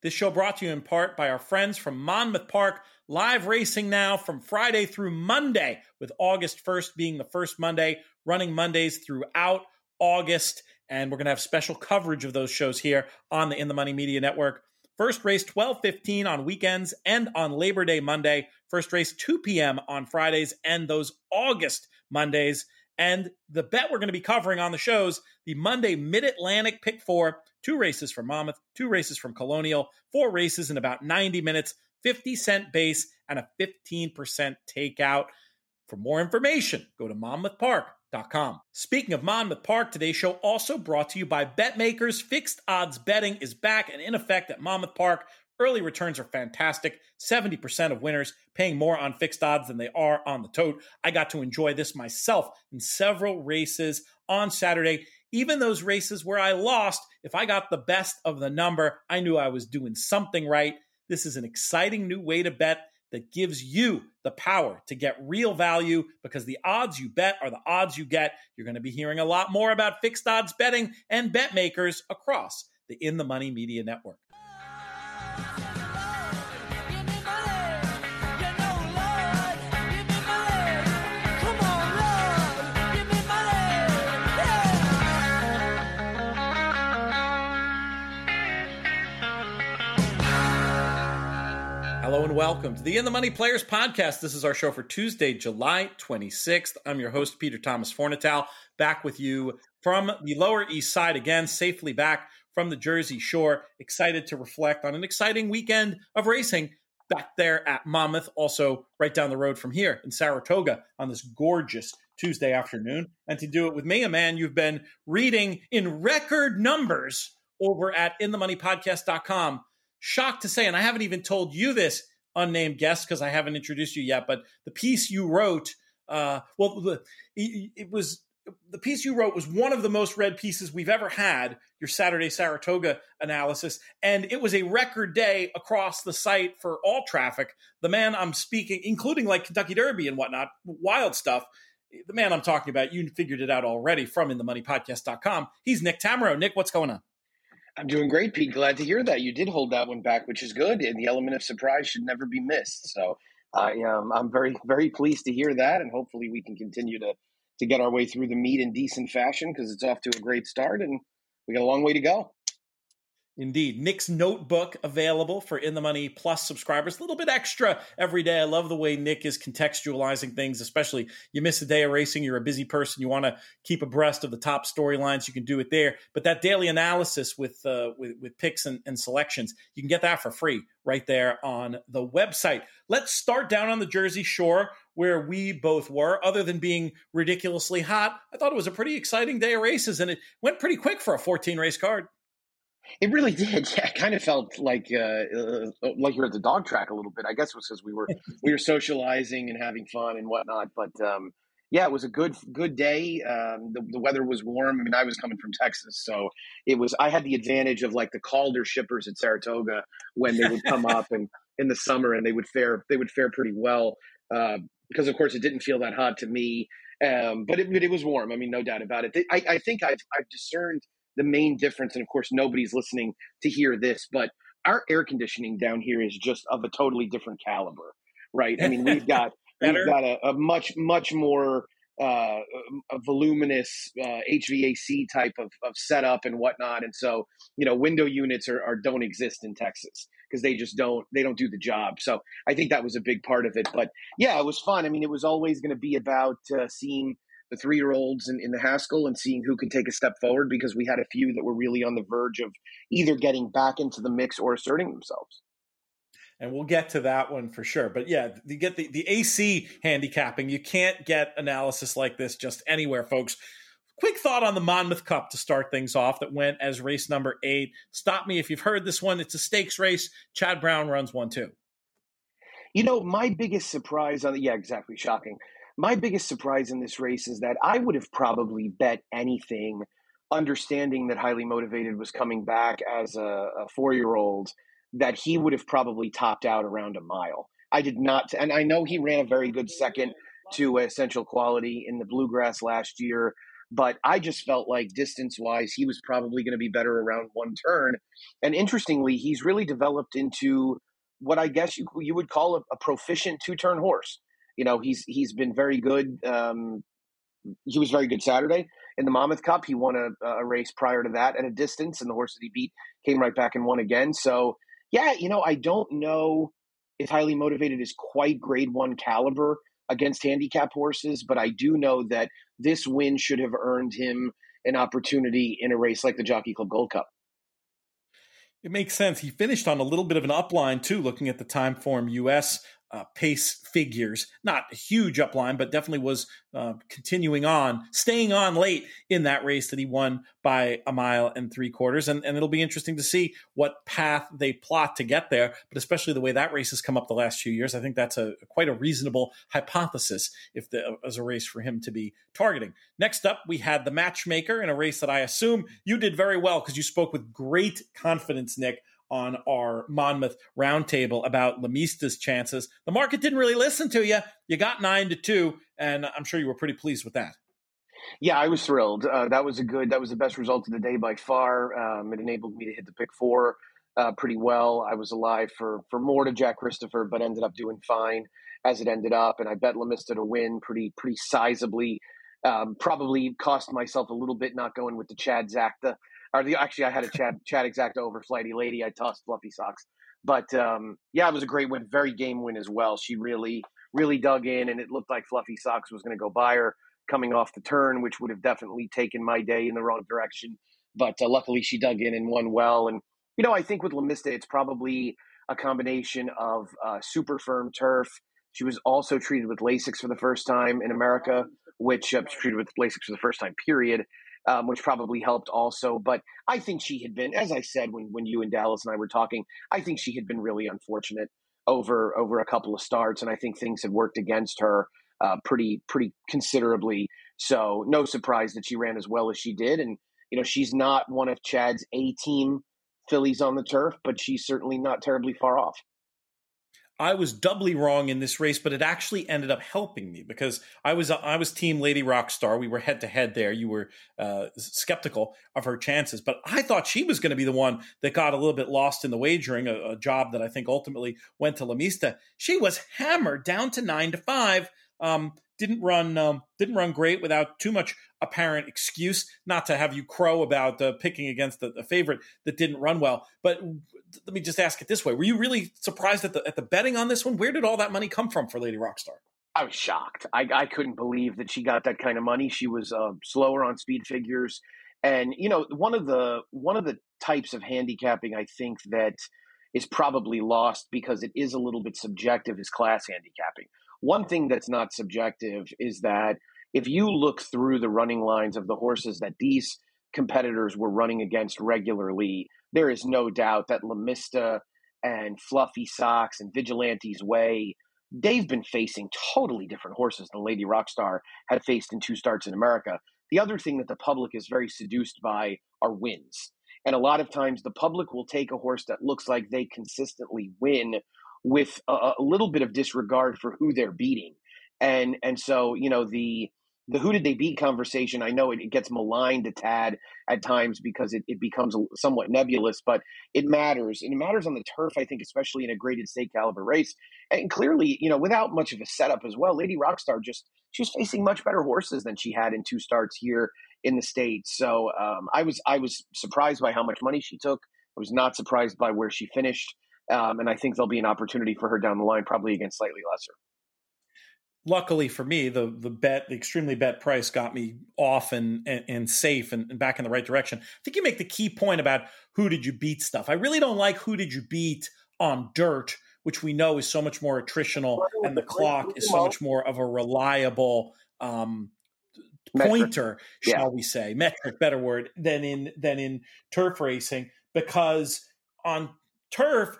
This show brought to you in part by our friends from Monmouth Park, live racing now from Friday through Monday, with August 1st being the first Monday, running Mondays throughout August. And we're going to have special coverage of those shows here on the In the Money Media Network. First race 12:15 on weekends and on Labor Day Monday. First race 2 p.m. on Fridays and those August Mondays. And the bet we're going to be covering on the shows the Monday Mid Atlantic Pick Four, two races from Monmouth, two races from Colonial, four races in about 90 minutes, 50 cent base, and a 15% takeout. For more information, go to monmouthpark.com. Speaking of Monmouth Park, today's show also brought to you by BetMakers. Fixed odds betting is back and in effect at Monmouth Park Early returns are fantastic. 70% of winners paying more on fixed odds than they are on the tote. I got to enjoy this myself in several races on Saturday. Even those races where I lost, if I got the best of the number, I knew I was doing something right. This is an exciting new way to bet that gives you the power to get real value because the odds you bet are the odds you get. You're going to be hearing a lot more about fixed odds betting and bet makers across the In the Money Media Network. Welcome to the In the Money Players podcast. This is our show for Tuesday, July 26th. I'm your host, Peter Thomas Fornatale, back with you from the Lower East Side again, safely back from the Jersey Shore. Excited to reflect on an exciting weekend of racing back there at Monmouth, also right down the road from here in Saratoga on this gorgeous Tuesday afternoon. And to do it with me, a man you've been reading in record numbers over at inthemoneypodcast.com shocked to say, and I haven't even told you this, unnamed guest, because I haven't introduced you yet, but the piece you wrote, uh, well, the, it was the piece you wrote was one of the most read pieces we've ever had, your Saturday Saratoga analysis, and it was a record day across the site for all traffic. The man I'm speaking, including like Kentucky Derby and whatnot, wild stuff. The man I'm talking about, you figured it out already from inthemoneypodcast.com. He's Nick Tammaro. Nick, what's going on? I'm doing great, Pete. Glad to hear that you did hold that one back, which is good. And the element of surprise should never be missed. So I, um, I'm very, very pleased to hear that, and hopefully we can continue to to get our way through the meet in decent fashion because it's off to a great start, and we got a long way to go. Indeed. Nick's notebook available for In the Money Plus subscribers. A little bit extra every day. I love the way Nick is contextualizing things, especially you miss a day of racing, you're a busy person, you want to keep abreast of the top storylines, you can do it there. But that daily analysis with uh, with, with picks and, and selections, you can get that for free right there on the website. Let's start down on the Jersey Shore where we both were, other than being ridiculously hot. I thought it was a pretty exciting day of races, and it went pretty quick for a 14 race card. It really did. Yeah, it kind of felt like uh, uh, like you're at the dog track a little bit. I guess it was because we were we were socializing and having fun and whatnot. But um, yeah, it was a good good day. Um, the, the, weather was warm. I mean, I was coming from Texas, so it was. I had the advantage of like the Calder shippers at Saratoga when they would come up and in the summer, and they would fare they would fare pretty well uh, because, of course, it didn't feel that hot to me. Um, but it, it was warm. I mean, no doubt about it. I, I think I've, I've discerned the main difference, and of course, nobody's listening to hear this, but our air conditioning down here is just of a totally different caliber, right? I mean, we've got we've got a, a, much much more uh, voluminous uh, HVAC type of, of setup and whatnot, and so you know, window units are, are don't exist in Texas because they just don't they don't do the job. So I think that was a big part of it. But yeah, it was fun. I mean, it was always going to be about uh, seeing the three year olds in, in the Haskell and seeing who could take a step forward because we had a few that were really on the verge of either getting back into the mix or asserting themselves. And we'll get to that one for sure. But yeah, you get the, the AC handicapping. You can't get analysis like this just anywhere, folks. Quick thought on the Monmouth Cup to start things off that went as race number eight. Stop me if you've heard this one. It's a stakes race. Chad Brown runs one too. You know, my biggest surprise on the, yeah, exactly, shocking my biggest surprise in this race is that I would have probably bet anything, understanding that highly motivated was coming back as a, a four year old, that he would have probably topped out around a mile. I did not, and I know he ran a very good second to uh, essential quality in the bluegrass last year. But I just felt like distance wise, he was probably going to be better around one turn. And interestingly, he's really developed into what I guess you, you would call a, a proficient two turn horse. You know, he's he's been very good. Um, he was very good Saturday in the Monmouth Cup. He won a, a race prior to that at a distance, and the horse that he beat came right back and won again. So, yeah, you know, I don't know if highly motivated is quite grade one caliber against handicap horses, but I do know that this win should have earned him an opportunity in a race like the Jockey Club Gold Cup. It makes sense. He finished on a little bit of an upline too, looking at the time form. US uh, pace figures. Not a huge upline, but definitely was uh, continuing on, staying on late in that race that he won by a mile and three quarters. And, and it'll be interesting to see what path they plot to get there, but especially the way that race has come up the last few years. I think that's a quite a reasonable hypothesis if the, as a race for him to be targeting. Next up, we had the matchmaker in a race that I assume you did very well because you spoke with great confidence, Nick, on our Monmouth roundtable about Lamista's chances. The market didn't really listen to you. You got nine to two, and I'm sure you were pretty pleased with that. Yeah, I was thrilled. Uh, that was a good. That was the best result of the day by far. Um, it enabled me to hit the pick four uh, pretty well. I was alive for for more to Jack Christopher, but ended up doing fine as it ended up. And I bet Lamista to win pretty pretty sizably. Um, probably cost myself a little bit not going with the Chad exacta or the actually I had a chat chat exact over flighty lady. I tossed fluffy socks, but um, yeah, it was a great win, very game win as well. She really really dug in, and it looked like fluffy socks was going to go by her coming off the turn, which would have definitely taken my day in the wrong direction. But uh, luckily, she dug in and won well. And you know, I think with Lamista, it's probably a combination of uh, super firm turf. She was also treated with Lasix for the first time in America, which uh, treated with Lasix for the first time, period um, which probably helped also. But I think she had been, as I said when when you and Dallas and I were talking, I think she had been really unfortunate over over a couple of starts, and I think things had worked against her uh, pretty pretty considerably. So no surprise that she ran as well as she did, and you know she's not one of Chad's A team fillies on the turf, but she's certainly not terribly far off. I was doubly wrong in this race, but it actually ended up helping me because I was I was Team Lady Rockstar. We were head to head there. You were uh, skeptical of her chances, but I thought she was going to be the one that got a little bit lost in the wagering, a, a job that I think ultimately went to Lamista. She was hammered down to nine to five. Um, didn't run um, didn't run great without too much apparent excuse. Not to have you crow about uh, picking against a, favorite that didn't run well, but let me just ask it this way: Were you really surprised at the at the betting on this one? Where did all that money come from for Lady Rockstar? I was shocked. I, I couldn't believe that she got that kind of money. She was uh, slower on speed figures, and you know one of the one of the types of handicapping I think that is probably lost because it is a little bit subjective is class handicapping one thing that's not subjective is that if you look through the running lines of the horses that these competitors were running against regularly, there is no doubt that Lamista and Fluffy Socks and Vigilante's Way, they've been facing totally different horses than Lady Rockstar had faced in two starts in America. The other thing that the public is very seduced by are wins. And a lot of times the public will take a horse that looks like they consistently win with a, a little bit of disregard for who they're beating. And and so, you know, the the who did they beat conversation, I know it, it gets maligned a tad at times because it, it becomes somewhat nebulous, but it matters. And it matters on the turf, I think, especially in a graded state caliber race. And clearly, you know, without much of a setup as well, Lady Rockstar just, she's facing much better horses than she had in two starts here in the States. So um, I was, I was surprised by how much money she took. I was not surprised by where she finished. Um, and I think there'll be an opportunity for her down the line, probably against slightly lesser. Luckily for me, the the bet, the extremely bet price got me off and and, and safe and, and back in the right direction. I think you make the key point about who did you beat stuff. I really don't like who did you beat on dirt, which we know is so much more attritional, and the clock is so much more of a reliable um, pointer, shall yeah. we say, metric, better word, than in than in turf racing, because on turf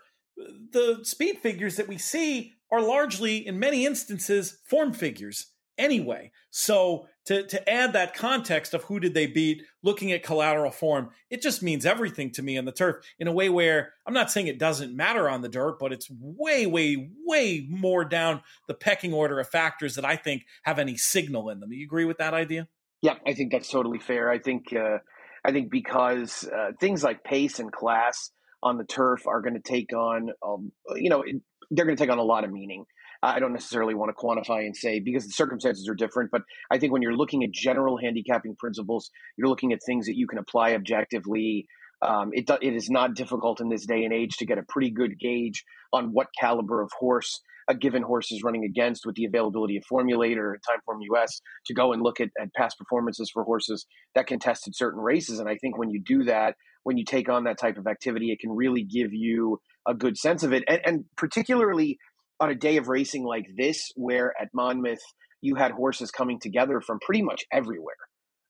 the speed figures that we see are largely, in many instances, form figures anyway. So to, to add that context of who did they beat, looking at collateral form, it just means everything to me on the turf in a way where I'm not saying it doesn't matter on the dirt, but it's way, way, way more down the pecking order of factors that I think have any signal in them. Do You agree with that idea? Yeah, I think that's totally fair. I think uh, I think because uh, things like pace and class on the turf are going to take on, um, you know, they're going to take on a lot of meaning. I don't necessarily want to quantify and say because the circumstances are different, but I think when you're looking at general handicapping principles, you're looking at things that you can apply objectively. Um, it, it is not difficult in this day and age to get a pretty good gauge on what caliber of horse a given horse is running against with the availability of Formulator Timeform US to go and look at, at past performances for horses that contested certain races. And I think when you do that, when you take on that type of activity, it can really give you a good sense of it. And, and particularly on a day of racing like this, where at Monmouth you had horses coming together from pretty much everywhere,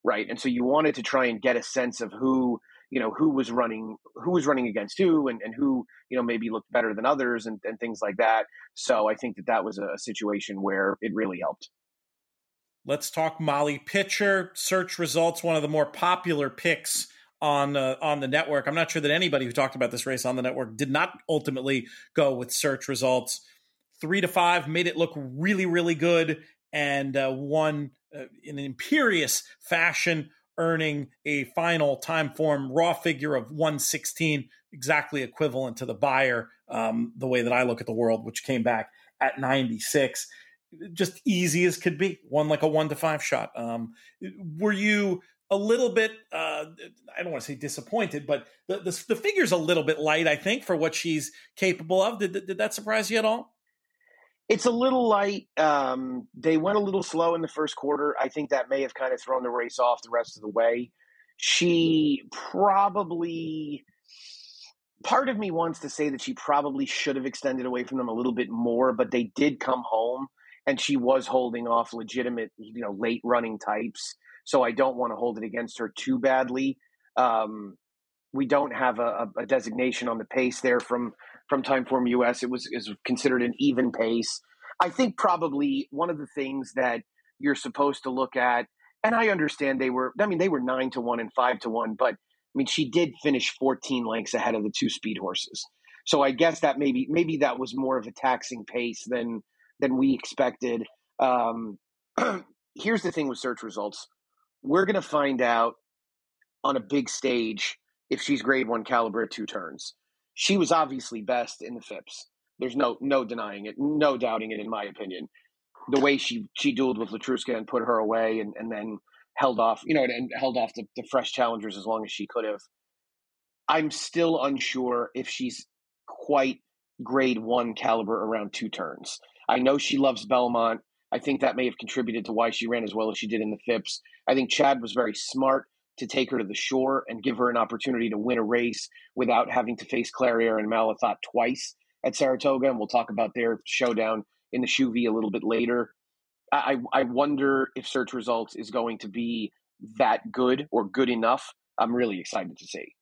right? And so you wanted to try and get a sense of who you know who was running who was running against who and, and who you know maybe looked better than others and, and things like that so i think that that was a situation where it really helped let's talk molly pitcher search results one of the more popular picks on uh, on the network i'm not sure that anybody who talked about this race on the network did not ultimately go with search results three to five, made it look really, really good, and uh, won uh, in an imperious fashion, earning a final time form raw figure of 116, exactly equivalent to the buyer, um, the way that I look at the world, which came back at 96. Just easy as could be, one like a one to five shot. Um, were you a little bit uh, i don't want to say disappointed but the, the, the figure's a little bit light i think for what she's capable of did, did that surprise you at all it's a little light. Um, they went a little slow in the first quarter. I think that may have kind of thrown the race off the rest of the way. She probably, part of me wants to say that she probably should have extended away from them a little bit more, but they did come home and she was holding off legitimate, you know, late running types. So I don't want to hold it against her too badly. Um, we don't have a, a, designation on the pace there from from Timeform US. It was is considered an even pace. I think probably one of the things that you're supposed to look at, and I understand they were. I mean, they were nine to one and five to one, but I mean, she did finish 14 lengths ahead of the two speed horses. So I guess that maybe maybe that was more of a taxing pace than than we expected. Um, here's the thing with search results: we're going to find out on a big stage if she's grade one caliber at two turns she was obviously best in the Phipps. There's no no denying it, no doubting it, in my opinion. The way she she dueled with Letruska and put her away, and, and then held off, you know, and held off the, the fresh challengers as long as she could have. I'm still unsure if she's quite grade one caliber around two turns. I know she loves Belmont. I think that may have contributed to why she ran as well as she did in the Phipps. I think Chad was very smart to take her to the shore and give her an opportunity to win a race without having to face Clairiere and Malathaat twice at Saratoga. And we'll talk about their showdown in the Shoe a little bit later. I, I wonder if search results is going to be that good or good enough. I'm really excited to see.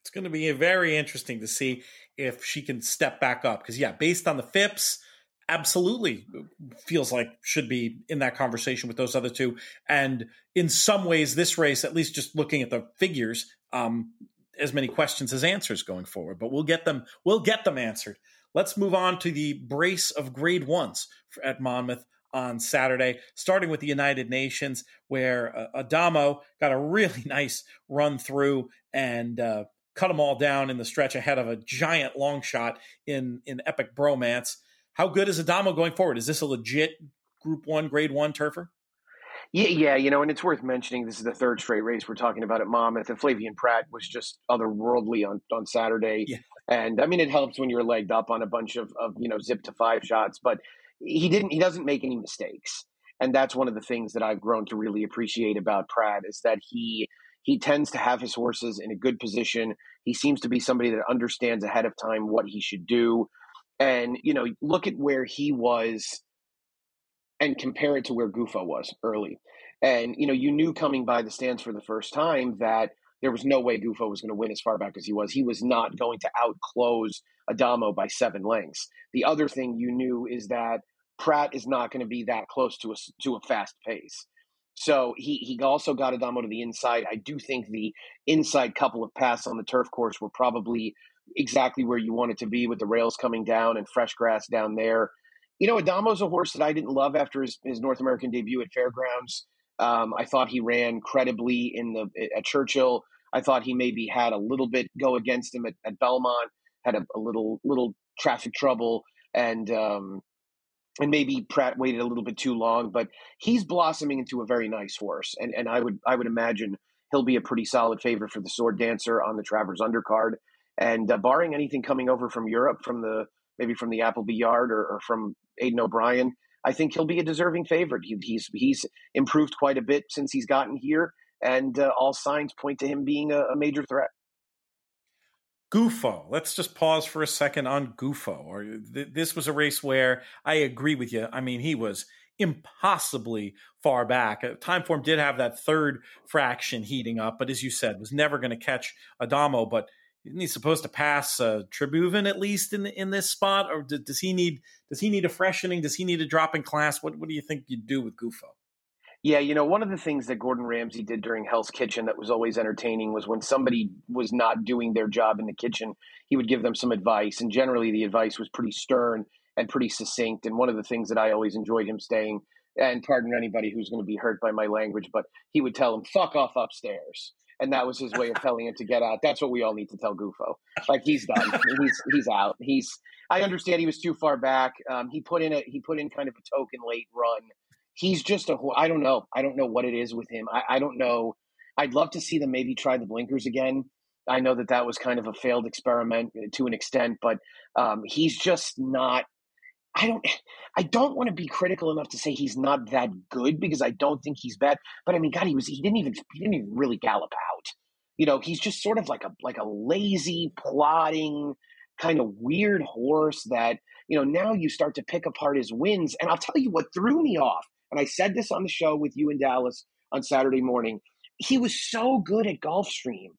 It's going to be very interesting to see if she can step back up. Because, yeah, based on the Phipps, absolutely feels like should be in that conversation with those other two. And in some ways, this race, at least just looking at the figures, um, as many questions as answers going forward. But we'll get them. We'll get them answered. Let's move on to the brace of grade ones at Monmouth on Saturday, starting with the United Nations, where uh, Adamo got a really nice run through and uh, cut them all down in the stretch ahead of a giant long shot in in epic bromance. How good is Adamo going forward? Is this a legit Group One, Grade One turfer? Yeah, yeah, you know, and it's worth mentioning this is the third straight race we're talking about at Monmouth, and Flavien Prat was just otherworldly on on Saturday. Yeah. And I mean, it helps when you're legged up on a bunch of, of you know zip to five shots, but he didn't. He doesn't make any mistakes, and that's one of the things that I've grown to really appreciate about Pratt is that he he tends to have his horses in a good position. He seems to be somebody that understands ahead of time what he should do and you know look at where he was and compare it to where Gufo was early. And you know, you knew coming by the stands for the first time that there was no way Gufo was going to win as far back as he was. He was not going to outclose Adamo by seven lengths. The other thing you knew is that Prat is not going to be that close to a to a fast pace. So he he also got Adamo to the inside. I do think the inside couple of passes on the turf course were probably exactly where you want it to be with the rails coming down and fresh grass down there. You know, Adamo's a horse that I didn't love after his, his North American debut at Fairgrounds. Um, I thought he ran credibly in the at Churchill. I thought he maybe had a little bit go against him at, at Belmont, had a, a, little little traffic trouble, and um, and maybe Prat waited a little bit too long. But he's blossoming into a very nice horse, and and I would I would imagine he'll be a pretty solid favorite for the Sword Dancer on the Travers undercard. And uh, barring anything coming over from Europe, from the maybe from the Appleby Yard or, or from Aidan O'Brien, I think he'll be a deserving favorite. He, he's he's improved quite a bit since he's gotten here, and uh, all signs point to him being a, a, major threat. Gufo. Let's just pause for a second on Gufo. Or th- this was a race where I agree with you. I mean, he was impossibly far back. Uh, Timeform did have that third fraction heating up, but as you said, was never going to catch Adamo. But isn't he supposed to pass uh, at least in in this spot, or does he need does he need a freshening? Does he need a drop in class? What what do you think you'd do with Gufo? Yeah, you know, one of the things that Gordon Ramsay did during Hell's Kitchen that was always entertaining was when somebody was not doing their job in the kitchen, he would give them some advice, and generally the advice was pretty stern and pretty succinct. And one of the things that I always enjoyed him saying, and pardon anybody who's going to be hurt by my language, but he would tell them "Fuck off upstairs." And that was his way of telling him to get out. That's what we all need to tell Gufo. Like he's done. he's he's out. He's. I understand he was too far back. Um, he put in a he put in kind of a token late run. He's just a. I don't know. I don't know what it is with him. I, I don't know. I'd love to see them maybe try the blinkers again. I know that that was kind of a failed experiment to an extent, but um, he's just not I don't I don't want to be critical enough to say he's not that good because I don't think he's bad. But I mean, God, he was he didn't even he didn't even really gallop out. You know, he's just sort of like a like a lazy, plodding, kind of weird horse that, you know, now you start to pick apart his wins. And I'll tell you what threw me off, and I said this on the show with you in Dallas on Saturday morning. He was so good at Gulfstream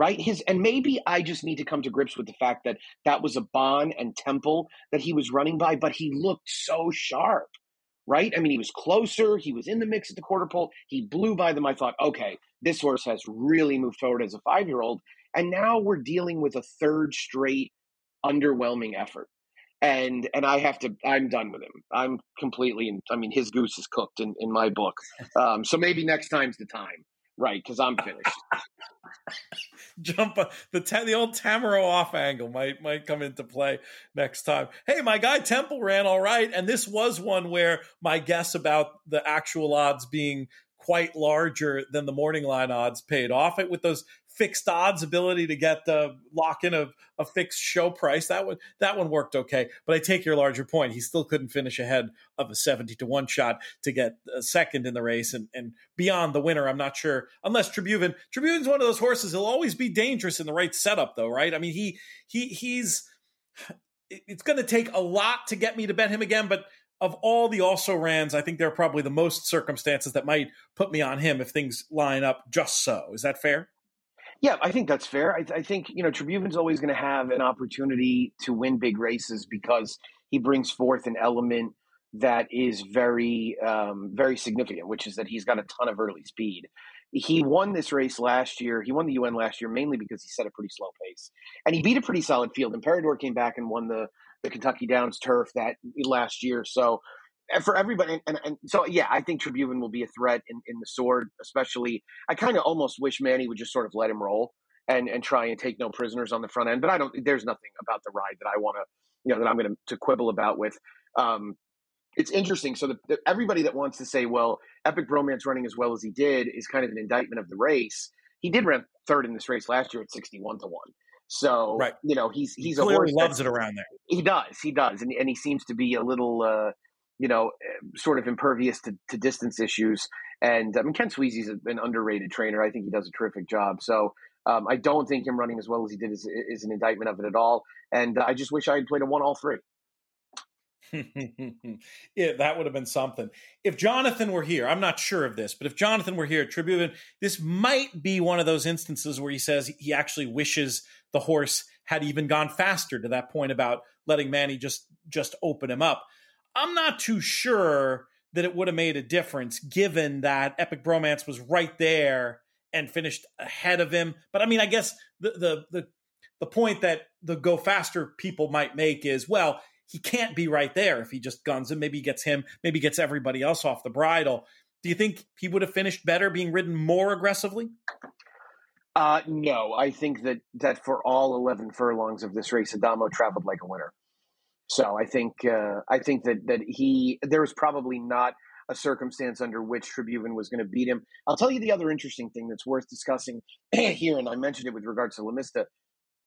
right? His and maybe I just need to come to grips with the fact that that was a Bon and Temple that he was running by, but he looked so sharp, right? I mean, he was closer. He was in the mix at the quarter pole. He blew by them. I thought, okay, this horse has really moved forward as a five year old, and now we're dealing with a third straight underwhelming effort. And and I have to. I'm done with him. I'm completely. I mean, his goose is cooked in in my book. Um, so maybe next time's the time, right? Because I'm finished. jump uh, the the old Tammaro off angle might might come into play next time. Hey, my guy Temple ran all right, and this was one where my guess about the actual odds being quite larger than the morning line odds paid off. It with those fixed odds ability to get the lock in of a fixed show price that one that one worked okay but i take your larger point he still couldn't finish ahead of a 70 to 1 shot to get a second in the race and, and beyond the winner i'm not sure unless Tribhuvan Tribhuvan's one of those horses he'll always be dangerous in the right setup though right i mean he he he's it's going to take a lot to get me to bet him again but of all the also rans, I think there are probably the most circumstances that might put me on him if things line up just so. Is that fair? Yeah, I think that's fair. I, I think you know Tribhuvan's always going to have an opportunity to win big races because he brings forth an element that is very, um, very significant, which is that he's got a ton of early speed. He won this race last year. He won the UN last year mainly because he set a pretty slow pace, and he beat a pretty solid field. Imperador came back and won the the Kentucky Downs turf that last year. So for everybody. And, and, so, yeah, I think Tribhuvan will be a threat in, in the sword, especially. I kind of almost wish Manny would just sort of let him roll and, and try and take no prisoners on the front end. But I don't, there's nothing about the ride that I want to, you know, that I'm going to quibble about with. Um, it's interesting. So the, the, everybody that wants to say, well, Epic Bromance running as well as he did is kind of an indictment of the race. He did run third in this race last year at 61 to 1. So, right. you know, he's he's he a horse loves it around there. He does, he does, and and he seems to be a little, uh, you know, sort of impervious to, to distance issues. And I mean, Ken Sweezy's an underrated trainer. I think he does a terrific job. So um, I don't think him running as well as he did is, is an indictment of it at all. And I just wish I had played a one all three. yeah, that would have been something. If Jonathan were here, I'm not sure of this, but if Jonathan were here, Tribhuvan, this might be one of those instances where he says he actually wishes the horse had even gone faster to that point about letting Manny just just open him up. I'm not too sure that it would have made a difference given that Epic Bromance was right there and finished ahead of him. But I mean, I guess the the the, the point that the go faster people might make is well, he can't be right there if he just guns him. Maybe he gets him, maybe gets everybody else off the bridle. Do you think he would have finished better being ridden more aggressively? Uh, no, I think that that for all eleven furlongs of this race, Adamo traveled like a winner. So I think uh, I think that that he there was probably not a circumstance under which Tribhuvan was going to beat him. I'll tell you the other interesting thing that's worth discussing here, and I mentioned it with regards to Lamista.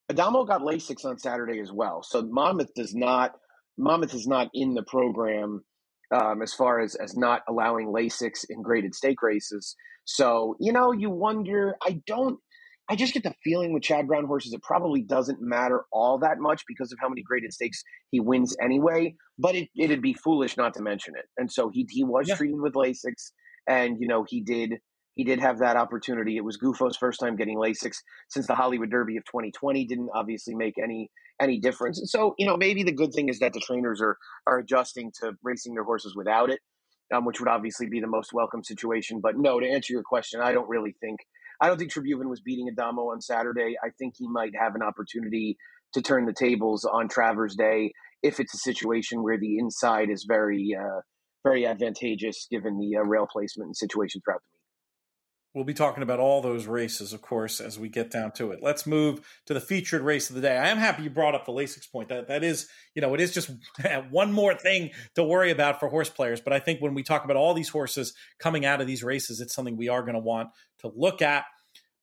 Adamo got Lasix on Saturday as well, so Monmouth does not Monmouth is not in the program um, as far as as not allowing Lasix in graded stake races. So you know, you wonder. I don't. I just get the feeling with Chad Brown horses, it probably doesn't matter all that much because of how many graded stakes he wins anyway. But it, it'd be foolish not to mention it. And so he he was yeah. treated with Lasix, and you know he did he did have that opportunity. It was Gufo's first time getting Lasix since the Hollywood Derby of 2020. Didn't obviously make any any difference. And so you know maybe the good thing is that the trainers are are adjusting to racing their horses without it, um, which would obviously be the most welcome situation. But no, to answer your question, I don't really think I don't think Tribhuvan was beating Adamo on Saturday. I think he might have an opportunity to turn the tables on Travers Day if it's a situation where the inside is very uh, very advantageous given the uh, rail placement and situation throughout the We'll be talking about all those races, of course, as we get down to it. Let's move to the featured race of the day. I am happy you brought up the Lasix point. That that is, you know, it is just one more thing to worry about for horse players. But I think when we talk about all these horses coming out of these races, it's something we are going to want to look at.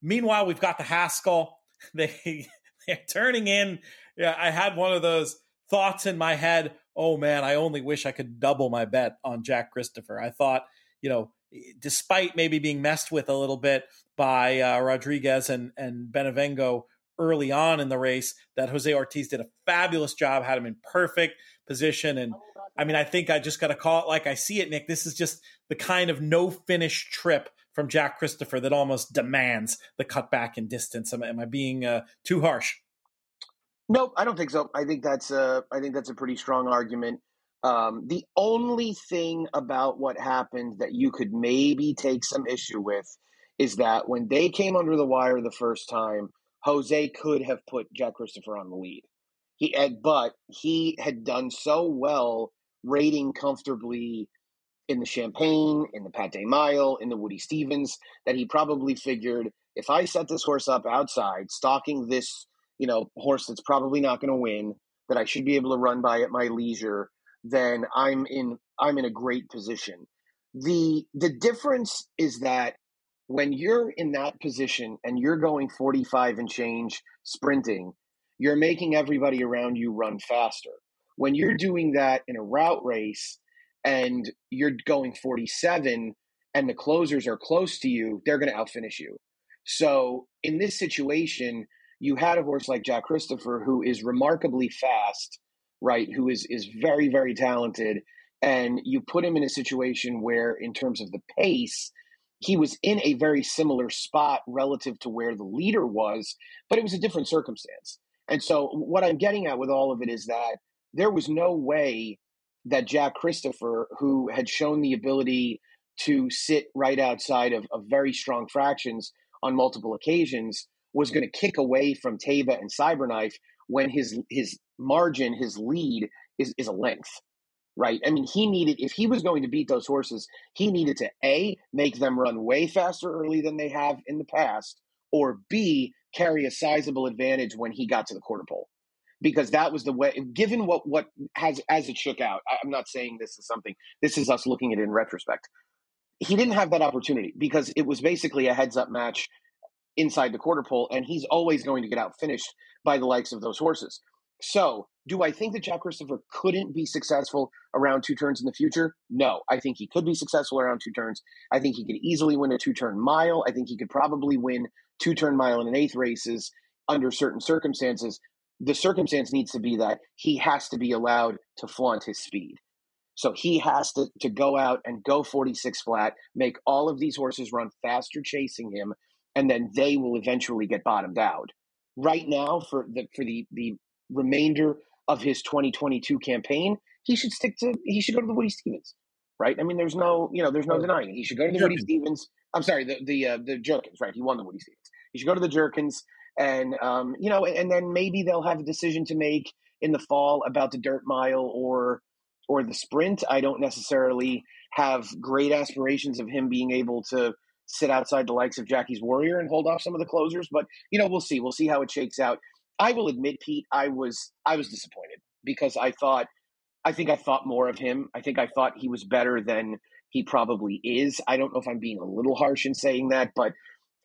Meanwhile, we've got the Haskell. They they're turning in. Yeah, I had one of those thoughts in my head. Oh man, I only wish I could double my bet on Jack Christopher. I thought, you know despite maybe being messed with a little bit by uh, Rodriguez and and Benevengo early on in the race, that Jose Ortiz did a fabulous job, had him in perfect position, and I mean, I think I just got to call it like I see it, Nick. This is just the kind of no finish trip from Jack Christopher that almost demands the cutback in distance. Am, am I being uh, too harsh? Nope, I don't think so. I think that's a I think that's a pretty strong argument. Um, the only thing about what happened that you could maybe take some issue with is that when they came under the wire the first time, Jose could have put Jack Christopher on the lead. He had, but he had done so well rating comfortably in the Champagne, in the Pat Day Mile, in the Woody Stevens that he probably figured if I set this horse up outside, stalking this, you know, horse that's probably not going to win, that I should be able to run by at my leisure then I'm in I'm in a great position. The the difference is that when you're in that position and you're going 45 and change sprinting, you're making everybody around you run faster. When you're doing that in a route race and you're going 47 and the closers are close to you, they're going to outfinish you. So in this situation, you had a horse like Jack Christopher who is remarkably fast right, who is is very very talented, and you put him in a situation where, in terms of the pace, he was in a very similar spot relative to where the leader was, but it was a different circumstance. And so, what I'm getting at with all of it is that there was no way that Jack Christopher, who had shown the ability to sit right outside of, of very strong fractions on multiple occasions, was going to kick away from Taiba and Cyberknife when his his margin, his lead is is a length, right? I mean, he needed if he was going to beat those horses, he needed to a make them run way faster early than they have in the past, or b carry a sizable advantage when he got to the quarter pole because that was the way given what what has as it shook out i'm not saying this is something this is us looking at it in retrospect he didn't have that opportunity because it was basically a heads up match inside the quarter pole and he's always going to get out finished by the likes of those horses. So, do I think that Jack Christopher couldn't be successful around two turns in the future? No, I think he could be successful around two turns. I think he could easily win a two turn mile. I think he could probably win two turn mile and an eighth races under certain circumstances. The circumstance needs to be that he has to be allowed to flaunt his speed. So he has to, to go out and go 46 flat, make all of these horses run faster chasing him, and then they will eventually get bottomed out right now for the for the the remainder of his 2022 campaign, he should stick to he should go to the Woody Stevens, right? I mean, there's no you know there's no denying it. He should go to the. Woody Stevens. I'm sorry, the the uh, the Jerkens, right? He won the Woody Stevens. He should go to the Jerkens, and um, you know, and then maybe they'll have a decision to make in the fall about the dirt mile or or the sprint. I don't necessarily have great aspirations of him being able to sit outside the likes of Jackie's Warrior and hold off some of the closers. But you know, we'll see. We'll see how it shakes out. I will admit, Pete, I was I was disappointed because I thought I think I thought more of him. I think I thought he was better than he probably is. I don't know if I'm being a little harsh in saying that, but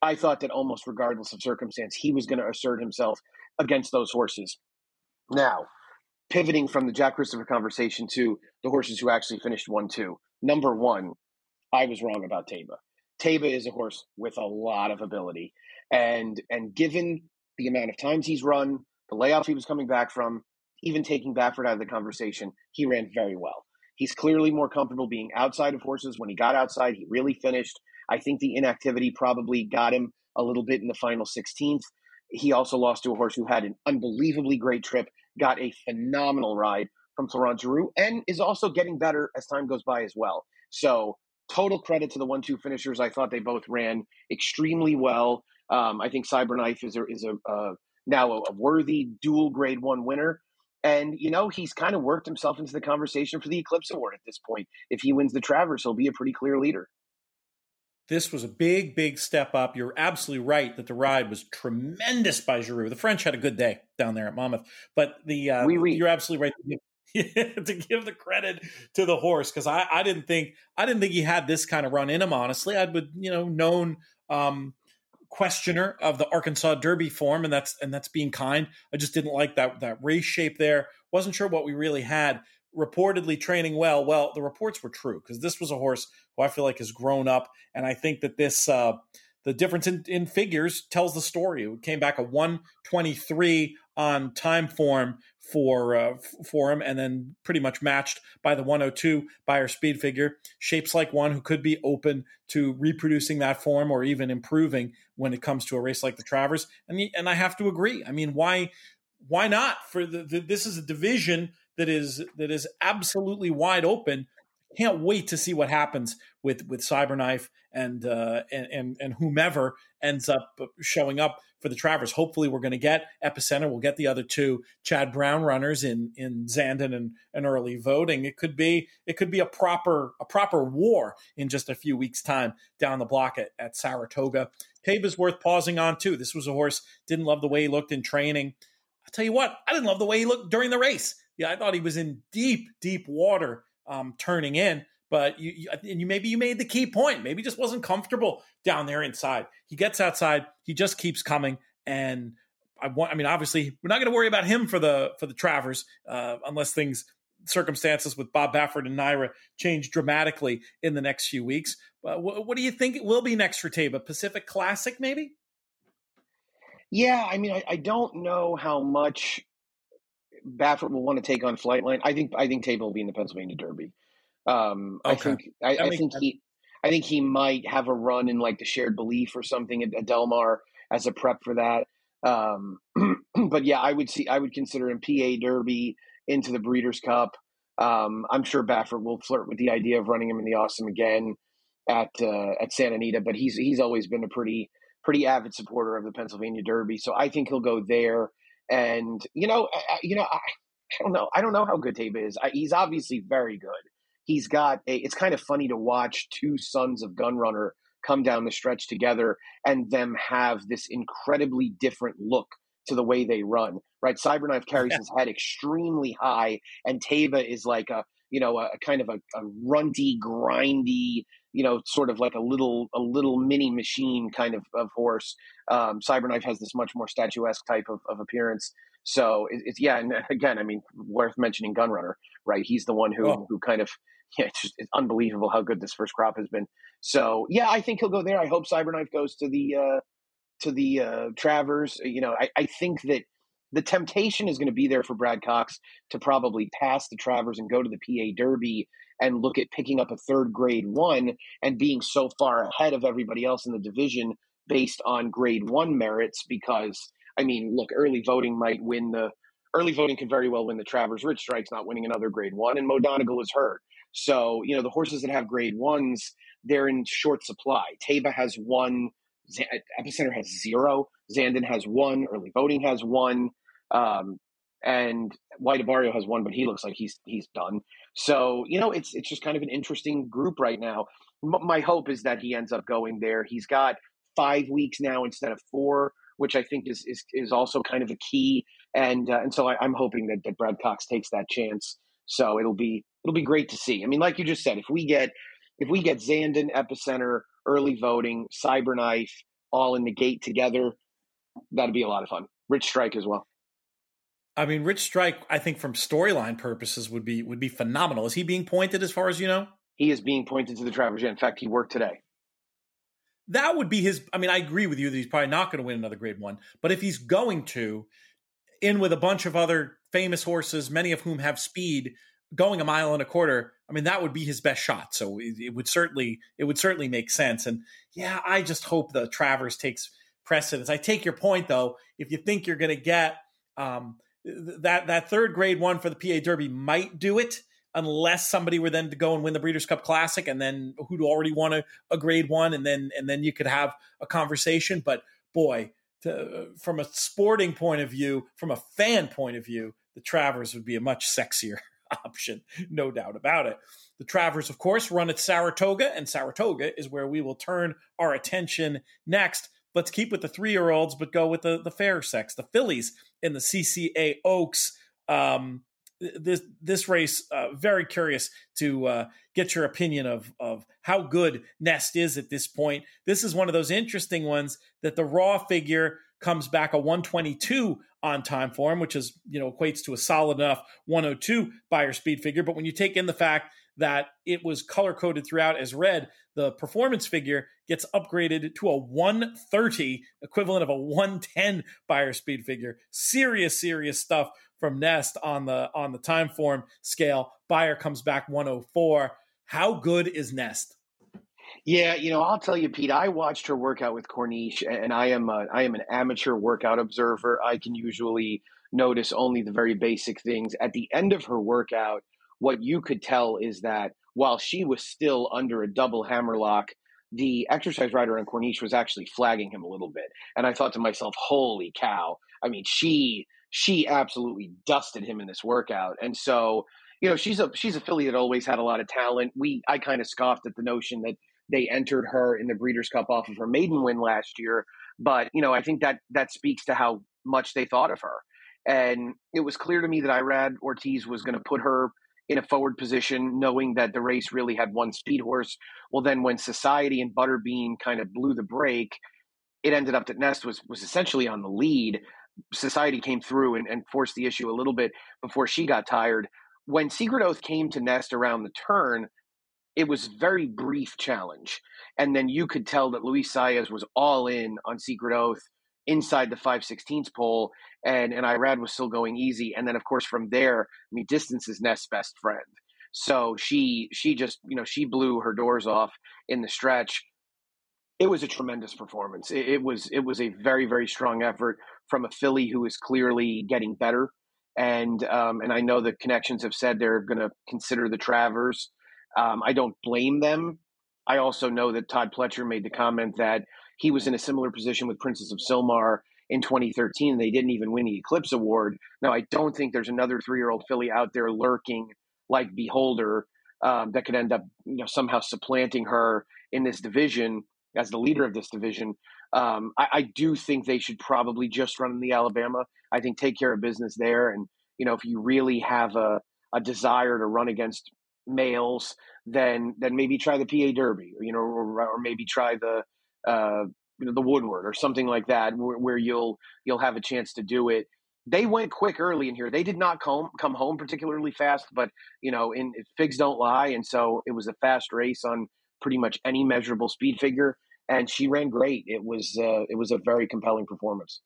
I thought that almost regardless of circumstance, he was going to assert himself against those horses. Now, pivoting from the Jack Christopher conversation to the horses who actually finished 1 2. Number one, I was wrong about Taiba. Taiba is a horse with a lot of ability. And and given the amount of times he's run, the layoff he was coming back from, even taking Baffert out of the conversation, he ran very well. He's clearly more comfortable being outside of horses. When he got outside, he really finished. I think the inactivity probably got him a little bit in the final 16th. He also lost to a horse who had an unbelievably great trip, got a phenomenal ride from Florent Geroux, and is also getting better as time goes by as well. So, total credit to the one two finishers. I thought they both ran extremely well. Um, I think Cyberknife is a, is a uh, now a, a worthy dual grade one winner. And, you know, he's kind of worked himself into the conversation for the Eclipse Award at this point. If he wins the Travers, he'll be a pretty clear leader. This was a big, big step up. You're absolutely right that the ride was tremendous by Geroux. The French had a good day down there at Monmouth, but the uh, oui, oui. you're absolutely right to give the credit to the horse because I, I didn't think I didn't think he had this kind of run in him. Honestly, I'd would you know known um, questioner of the Arkansas Derby form, and that's and that's being kind. I just didn't like that that race shape there. wasn't sure what we really had. Reportedly training well. Well, the reports were true because this was a horse who I feel like has grown up, and I think that this uh, the difference in, in figures tells the story. It came back a 123 on time form for uh, for him, and then pretty much matched by the 102 Beyer speed figure. Shapes like one who could be open to reproducing that form or even improving when it comes to a race like the Travers. And and I have to agree. I mean, why why not? For the, the this is a division that is that is absolutely wide open can't wait to see what happens with with Cyberknife and uh, and, and, and whomever ends up showing up for the Travers. Hopefully, we're going to get Epicenter. We'll get the other two Chad Brown runners in in Zandon and, and early voting. It could be it could be a proper a proper war in just a few weeks' time down the block at, at Saratoga. is worth pausing on too. This was a horse didn't love the way he looked in training. I'll tell you what, I didn't love the way he looked during the race. Yeah, I thought he was in deep, deep water um, turning in. But you, you, and you maybe you made the key point. Maybe just wasn't comfortable down there inside. He gets outside. He just keeps coming, and I want. I mean, obviously, we're not going to worry about him for the for the Travers uh, unless things circumstances with Bob Baffert and NYRA change dramatically in the next few weeks. But what, what do you think it will be next for Taiba? Pacific Classic, maybe? Yeah, I mean, I, I, don't know how much Baffert will want to take on Flightline. I think I think Taiba will be in the Pennsylvania Derby. Um, okay. I think I, I think sense. he I think he might have a run in like the shared belief or something at, at Del Mar as a prep for that. Um, but yeah, I would see I would consider him PA Derby into the Breeders' Cup. Um, I'm sure Baffert will flirt with the idea of running him in the Awesome again at uh, at Santa Anita, but he's he's always been a pretty pretty avid supporter of the Pennsylvania Derby, so I think he'll go there. And you know, I, you know, I, I, don't know. I don't know how good Taiba is. I, he's obviously very good. He's got. A, it's kind of funny to watch two sons of Gunrunner come down the stretch together and them have this incredibly different look to the way they run. Right, Cyberknife carries yeah. his head extremely high, and Taiba is like a you know a, a kind of a, a runty, grindy, you know, sort of like a little a little mini machine kind of, of horse. Um, Cyberknife has this much more statuesque type of, of appearance. So it, it's yeah, and again, I mean, worth mentioning Gunrunner, right? He's the one who oh. who kind of yeah, it's just it's unbelievable how good this first crop has been. So yeah, I think he'll go there. I hope Cyberknife goes to the uh, to the uh, Travers. You know, I, I think that the temptation is going to be there for Brad Cox to probably pass the Travers and go to the PA Derby and look at picking up a third grade one and being so far ahead of everybody else in the division based on grade one merits because I mean, look, early voting might win the early voting could very well win the Travers Rich Strike's not winning another grade one, and Mo Donegal is hurt. So, you know, the horses that have grade ones, they're in short supply. Taiba has one, Epicenter has zero, Zandon has one, early voting has one. Um, and White Abarrio has one, but he looks like he's he's done. So you know, it's it's just kind of an interesting group right now. M- my hope is that he ends up going there. He's got five weeks now instead of four, which I think is is, is also kind of a key. And uh, and so I, am hoping that, that Brad Cox takes that chance. So it'll be it'll be great to see. I mean, like you just said, if we get if we get Zandon, Epicenter, early voting, Cyberknife, all in the gate together, that'd be a lot of fun. Rich Strike as well. I mean, Rich Strike, I think from storyline purposes would be would be phenomenal. Is he being pointed as far as you know? He is being pointed to the Travers. In fact, he worked today. That would be his. I mean, I agree with you that he's probably not going to win another Grade One, but if he's going to, in with a bunch of other famous horses, many of whom have speed, going a mile and a quarter, I mean, that would be his best shot. So it, it would certainly it would certainly make sense. And yeah, I just hope the Travers takes precedence. I take your point though. If you think you're going to get um, that that third grade one for the PA Derby might do it unless somebody were then to go and win the Breeders' Cup Classic, and then who'd already won a, a grade one, and then and then you could have a conversation. But boy, to, uh, from a sporting point of view, from a fan point of view, the Travers would be a much sexier option, no doubt about it. The Travers, of course, run at Saratoga, and Saratoga is where we will turn our attention next. Let's keep with the three year olds, but go with the, the fair sex, the fillies in the CCA Oaks. Um, this this race, uh, very curious to uh, get your opinion of of how good Nest is at this point. This is one of those interesting ones that the raw figure comes back a 122 on Timeform, which is, you know, equates to a solid enough 102 Beyer speed figure. But when you take in the fact that it was color coded throughout as red, the performance figure gets upgraded to a 130, equivalent of a 110 Beyer speed figure. Serious, serious stuff from Nest on the on the Timeform scale. Beyer comes back 104. How good is Nest? Yeah, you know, I'll tell you, Pete. I watched her workout with Corniche, and I am a, I am an amateur workout observer. I can usually notice only the very basic things. At the end of her workout, what you could tell is that while she was still under a double hammerlock, the exercise rider in Corniche was actually flagging him a little bit. And I thought to myself, "Holy cow!" I mean, she she absolutely dusted him in this workout, and so you know she's a she's a filly that always had a lot of talent. We I kind of scoffed at the notion that they entered her in the Breeders' Cup off of her maiden win last year. But you know, I think that that speaks to how much they thought of her. And it was clear to me that Irad Ortiz was going to put her in a forward position, knowing that the race really had one speed horse. Well, then when Society and Butterbean kind of blew the break, it ended up that Nest was was essentially on the lead. Society came through and, and forced the issue a little bit before she got tired. When Secret Oath came to Nest around the turn, it was very brief challenge. And then you could tell that Luis Saez was all in on Secret Oath inside the 516th pole and, and Irad was still going easy. And then of course from there, I mean distance is Nest's best friend. So she she just, you know, she blew her doors off in the stretch. It was a tremendous performance. It, it was it was a very, very strong effort from a filly who is clearly getting better. And um, and I know the connections have said they're going to consider the Travers um, I don't blame them. I also know that Todd Pletcher made the comment that he was in a similar position with Princess of Sylmar in 2013. They didn't even win the Eclipse Award. Now, I don't think there's another three year old filly out there lurking like Beholder um, that could end up you know, somehow supplanting her in this division as the leader of this division. Um, I, I, do think they should probably just run in the Alabama. I think take care of business there. And, you know, if you really have a, a desire to run against males, then then maybe try the PA Derby, or you know, or, or maybe try the uh, you know the Woodward or something like that, where, where, you'll you'll have a chance to do it. They went quick early in here. They did not come come home particularly fast, but you know, in figs don't lie, and so it was a fast race on pretty much any measurable speed figure, and she ran great. It was uh, it was a very compelling performance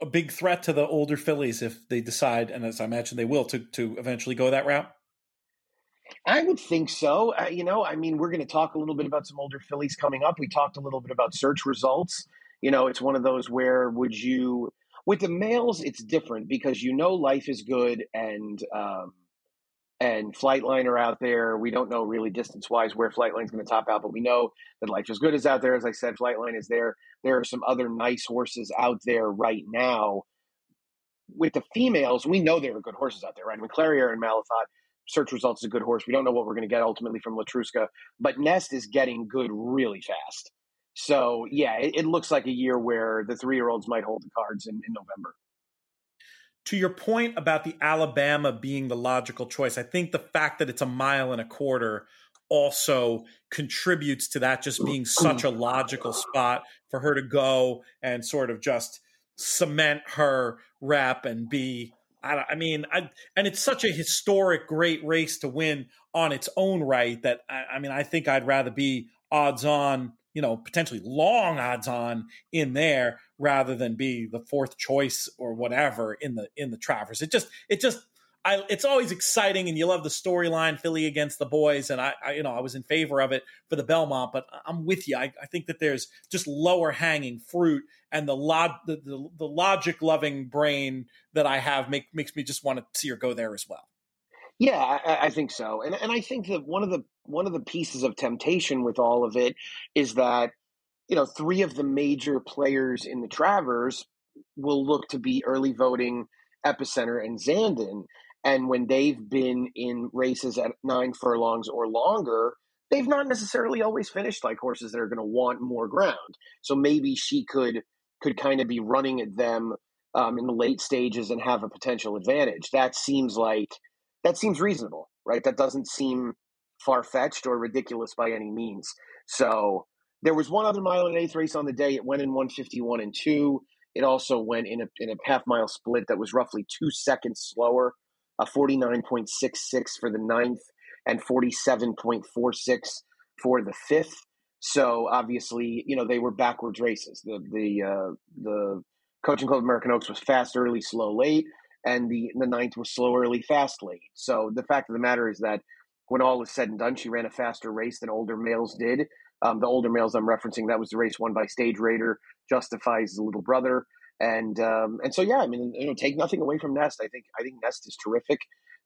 a big threat to the older fillies if they decide, and as I imagine they will, to to eventually go that route. I would think so. Uh, you know, I mean, we're going to talk a little bit about some older fillies coming up. We talked a little bit about search results. You know, it's one of those where would you, with the males, it's different because you know life is good and, um, and Flightline are out there. We don't know really distance wise where Flightline's going to top out, but we know that Life is Good is out there. As I said, Flightline is there. There are some other nice horses out there right now with the females, we know there are good horses out there, right? I mean, and Malathaat, search results is a good horse. We don't know what we're going to get ultimately from Letruska, but Nest is getting good really fast. So yeah, it, it looks like a year where the three year olds might hold the cards in, in November. To your point about the Alabama being the logical choice, I think the fact that it's a mile and a quarter also contributes to that just being such a logical spot for her to go and sort of just cement her rep and be I, I mean, I, and it's such a historic, great race to win on its own right that I, I mean, I think I'd rather be odds on, you know, potentially long odds on in there rather than be the fourth choice or whatever in the in the Travers. It just it just I, it's always exciting, and you love the storyline, filly against the boys, and I, I, you know, I was in favor of it for the Belmont, but I'm with you. I, I think that there's just lower hanging fruit, and the log, the, the, the logic loving brain that I have make, makes me just want to see her go there as well. Yeah, I, I think so, and and I think that one of the one of the pieces of temptation with all of it is that you know three of the major players in the Travers will look to be early voting epicenter and Zandon and when they've been in races at nine furlongs or longer, they've not necessarily always finished like horses that are going to want more ground. So maybe she could could kind of be running at them um, in the late stages and have a potential advantage. That seems like that seems reasonable, right? That doesn't seem far fetched or ridiculous by any means. So there was one other mile and eighth race on the day. It went in 151 and two. It also went in a in a half mile split that was roughly two seconds slower a 49.66 for the ninth and 47.46 for the fifth. So obviously, you know, they were backwards races. The the uh, the coaching club American Oaks was fast early, slow late, and the the ninth was slow early, fast late. So the fact of the matter is that when all is said and done, she ran a faster race than older males did. Um, the older males I'm referencing, that was the race won by Stage Raider, Justify's the little brother, and um, and so yeah, I mean, you know, take nothing away from Nest. I think I think Nest is terrific,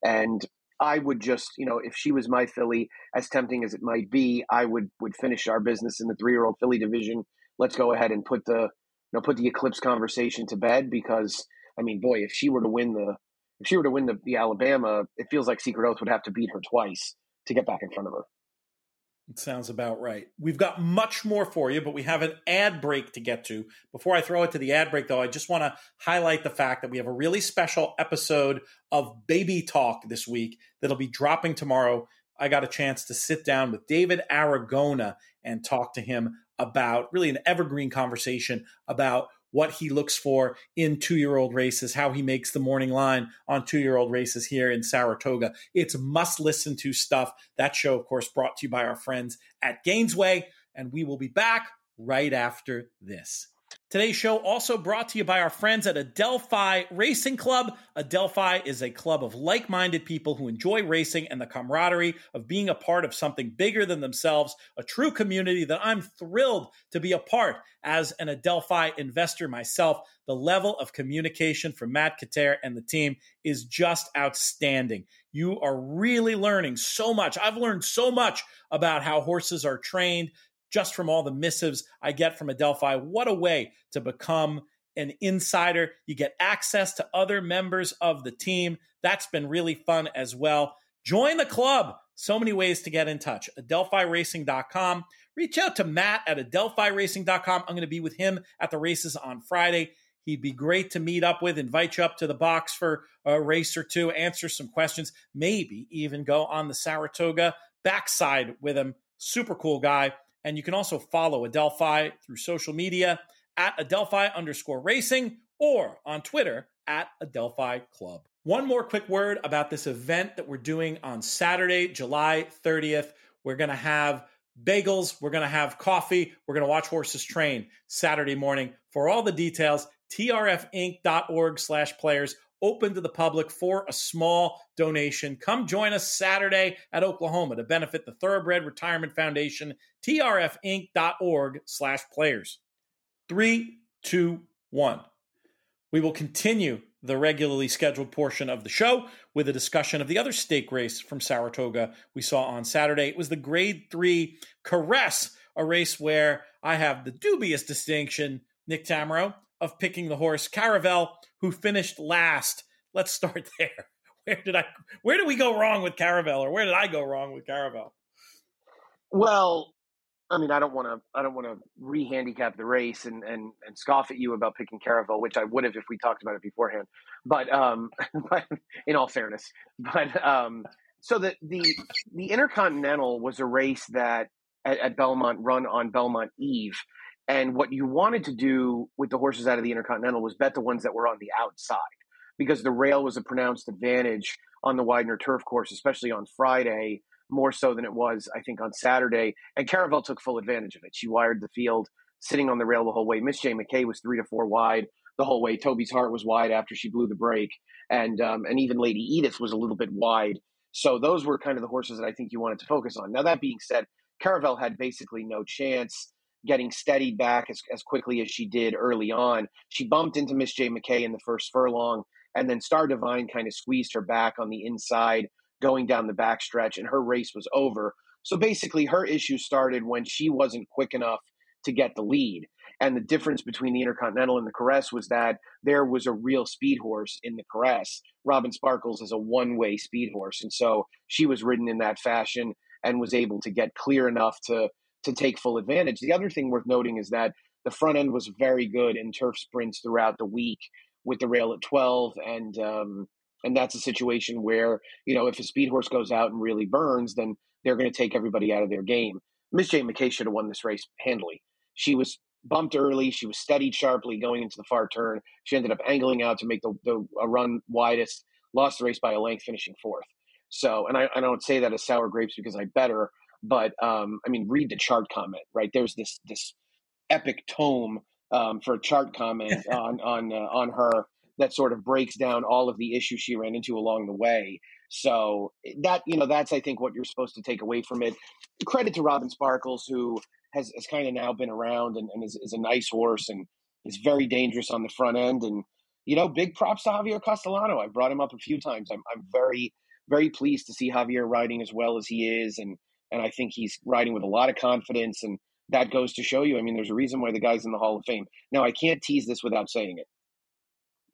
and I would just you know, if she was my filly, as tempting as it might be, I would would finish our business in the three year old filly division. Let's go ahead and put the you know put the Eclipse conversation to bed because I mean, boy, if she were to win the if she were to win the, the Alabama, it feels like Secret Oath would have to beat her twice to get back in front of her. It sounds about right. We've got much more for you, but we have an ad break to get to. Before I throw it to the ad break, though, I just want to highlight the fact that we have a really special episode of Baby Talk this week that'll be dropping tomorrow. I got a chance to sit down with David Aragona and talk to him about really an evergreen conversation about what he looks for in two year old races, how he makes the morning line on two year old races here in Saratoga. It's must listen to stuff. That show, of course, brought to you by our friends at Gainesway. And we will be back right after this. Today's show also brought to you by our friends at Adelphi Racing Club. Adelphi is a club of like minded people who enjoy racing and the camaraderie of being a part of something bigger than themselves, a true community that I'm thrilled to be a part as an Adelphi investor myself. The level of communication from Matt Kater and the team is just outstanding. You are really learning so much. I've learned so much about how horses are trained, just from all the missives I get from Adelphi. What a way to become an insider. You get access to other members of the team. That's been really fun as well. Join the club. So many ways to get in touch. AdelphiRacing.com. Reach out to Matt at AdelphiRacing.com. I'm going to be with him at the races on Friday. He'd be great to meet up with, invite you up to the box for a race or two, answer some questions, maybe even go on the Saratoga backside with him. Super cool guy. And you can also follow Adelphi through social media at Adelphi underscore racing or on Twitter at Adelphi Club. One more quick word about this event that we're doing on Saturday, July 30th. We're going to have bagels, we're going to have coffee, we're going to watch horses train Saturday morning. For all the details, trfinc.org slash players open to the public for a small donation. Come join us Saturday at Oklahoma to benefit the Thoroughbred Retirement Foundation, trfinc.org slash players. Three, two, one. We will continue the regularly scheduled portion of the show with a discussion of the other stake race from Saratoga we saw on Saturday. It was the grade three Caress, a race where I have the dubious distinction, Nick Tammaro, of picking the horse Caravel, who finished last. Let's start there. Where did I? Where did we go wrong with Caravel, or where did I go wrong with Caravel? Well, I mean, I don't want to. I don't want to re-handicap the race and, and and scoff at you about picking Caravel, which I would have if we talked about it beforehand. But um, but in all fairness, but um, so the the the Intercontinental was a race that at, at Belmont run on Belmont Eve, and what you wanted to do with the horses out of the Intercontinental was bet the ones that were on the outside because the rail was a pronounced advantage on the Widener turf course, especially on Friday more so than it was, I think, on Saturday. And Caravel took full advantage of it. She wired the field, sitting on the rail the whole way. Miss J. McKay was three to four wide the whole way. Toby's heart was wide after she blew the break. and um, and even Lady Edith was a little bit wide. So those were kind of the horses that I think you wanted to focus on. Now that being said, Caravel had basically no chance getting steadied back as, as quickly as she did early on. She bumped into Miss J. McKay in the first furlong, and then Star Divine kind of squeezed her back on the inside going down the backstretch, and her race was over. So basically, her issue started when she wasn't quick enough to get the lead. And the difference between the Intercontinental and the Caress was that there was a real speed horse in the Caress. Robin Sparkles is a one way speed horse. And so she was ridden in that fashion and was able to get clear enough to, to take full advantage. The other thing worth noting is that the front end was very good in turf sprints throughout the week with the rail at 12 and um, and that's a situation where, you know, if a speed horse goes out and really burns, then they're going to take everybody out of their game. Miss J. McKay should have won this race handily. She was bumped early. She was steadied sharply going into the far turn. She ended up angling out to make the, the run widest, lost the race by a length, finishing fourth. So, and I, I don't say that as sour grapes because I better, but um, I mean, read the chart comment, right? There's this this epic tome um, for a chart comment on on uh, on her that sort of breaks down all of the issues she ran into along the way. So that you know that's I think what you're supposed to take away from it. Credit to Robin Sparkles who has, has kind of now been around and, and is, is, a nice horse and is very dangerous on the front end. And you know, big props to Javier Castellano. I brought him up a few times. I'm I'm very very pleased to see Javier riding as well as he is, and and I think he's riding with a lot of confidence and. That goes to show you. I mean, there's a reason why the guy's in the Hall of Fame. Now, I can't tease this without saying it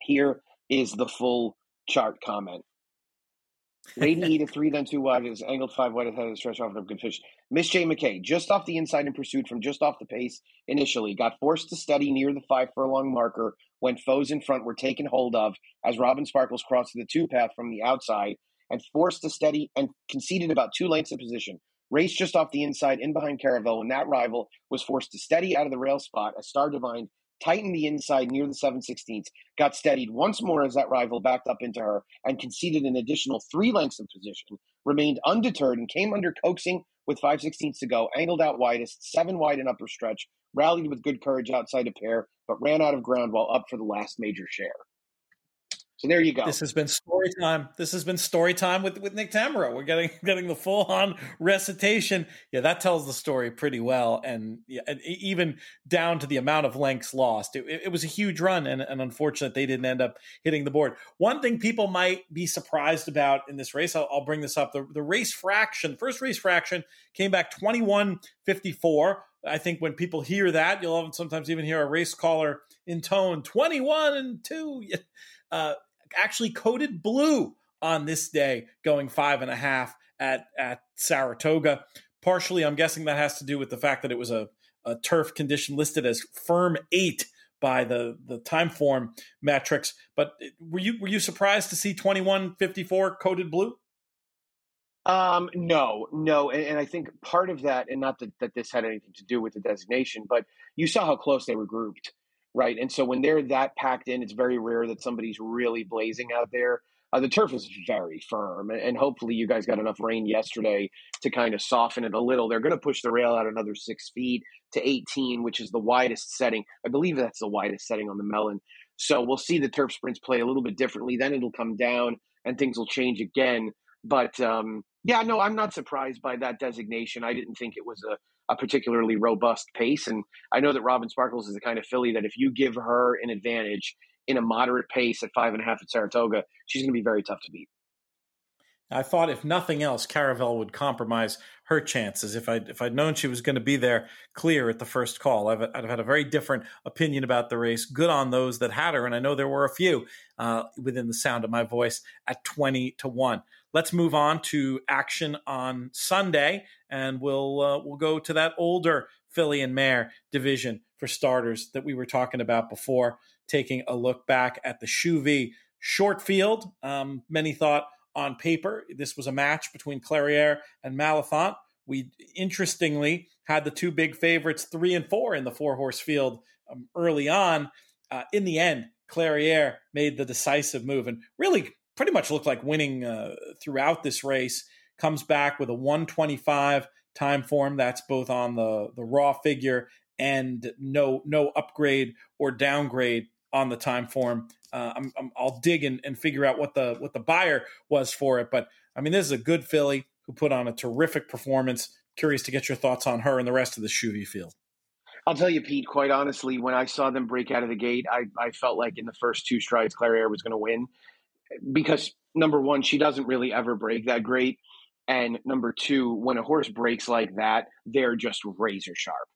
here is the full chart comment. Lady Edith three then two wide is angled five wide ahead of the stretch off of good fish. Miss J McKay just off the inside in pursuit from just off the pace initially got forced to steady near the five furlong marker when foes in front were taken hold of as Robin Sparkles crossed the two path from the outside and forced to steady and conceded about two lengths of position. Raced just off the inside in behind Caravel when that rival was forced to steady out of the rail spot as Star Divine tightened the inside near the 7 16 got steadied once more as that rival backed up into her and conceded an additional three lengths of position, remained undeterred and came under coaxing with 5 16 to go, angled out widest, seven wide and upper stretch, rallied with good courage outside a pair, but ran out of ground while up for the last major share. So there you go. This has been story time. This has been story time with, with Nick Tammaro. We're getting getting the full on recitation. Yeah, that tells the story pretty well, and yeah, even down to the amount of lengths lost. It, it was a huge run, and, and unfortunate they didn't end up hitting the board. One thing people might be surprised about in this race, I'll, I'll bring this up. The, the race fraction, first race fraction, came back twenty one fifty four. I think when people hear that, you'll often sometimes even hear a race caller intone 21 and 2. Uh, actually coded blue on this day, going five and a half at at Saratoga. Partially, I'm guessing that has to do with the fact that it was a, a turf condition listed as firm eight by the the Timeform metrics. But were you were you surprised to see 2154 coded blue? Um, no, no, and, and, I think part of that, and not that, that this had anything to do with the designation, but you saw how close they were grouped right? And so when they're that packed in, it's very rare that somebody's really blazing out there. Uh, the turf is very firm, and, hopefully you guys got enough rain yesterday to kind of soften it a little. They're going to push the rail out another six feet to 18, which is the widest setting. I believe that's the widest setting on the Mellon. So we'll see the turf sprints play a little bit differently. Then it'll come down and things will change again. But um, yeah, no, I'm not surprised by that designation. I didn't think it was a, a particularly robust pace. And I know that Robin Sparkles is the kind of filly that if you give her an advantage in a moderate pace at five and a half at Saratoga, she's going to be very tough to beat. I thought, if nothing else, Caravel would compromise her chances. If I if I'd known she was going to be there clear at the first call, I've, I'd have had a very different opinion about the race. Good on those that had her, and I know there were a few uh, within the sound of my voice at twenty to one. Let's move on to action on Sunday, and we'll uh, we'll go to that older filly and mare division for starters that we were talking about before. Taking a look back at the Shuvee short field, um, many thought on paper this was a match between Clairiere and Malathaat. We interestingly had the two big favorites, three and four, in the four horse field um, early on. Uh, in the end, Clairiere made the decisive move and really pretty much looked like winning uh, throughout this race. Comes back with a 125 Timeform. That's both on the the raw figure and no no upgrade or downgrade on the Timeform. Uh, i will dig and, and figure out what the what the Beyer was for it. But I mean, this is a good filly who put on a terrific performance. Curious to get your thoughts on her and the rest of the Shuvee field. I'll tell you, Pete. Quite honestly, when I saw them break out of the gate, I, I felt like in the first two strides, Clairiere was going to win because number one, she doesn't really ever break that great. And number two, when a horse breaks like that, they're just razor sharp.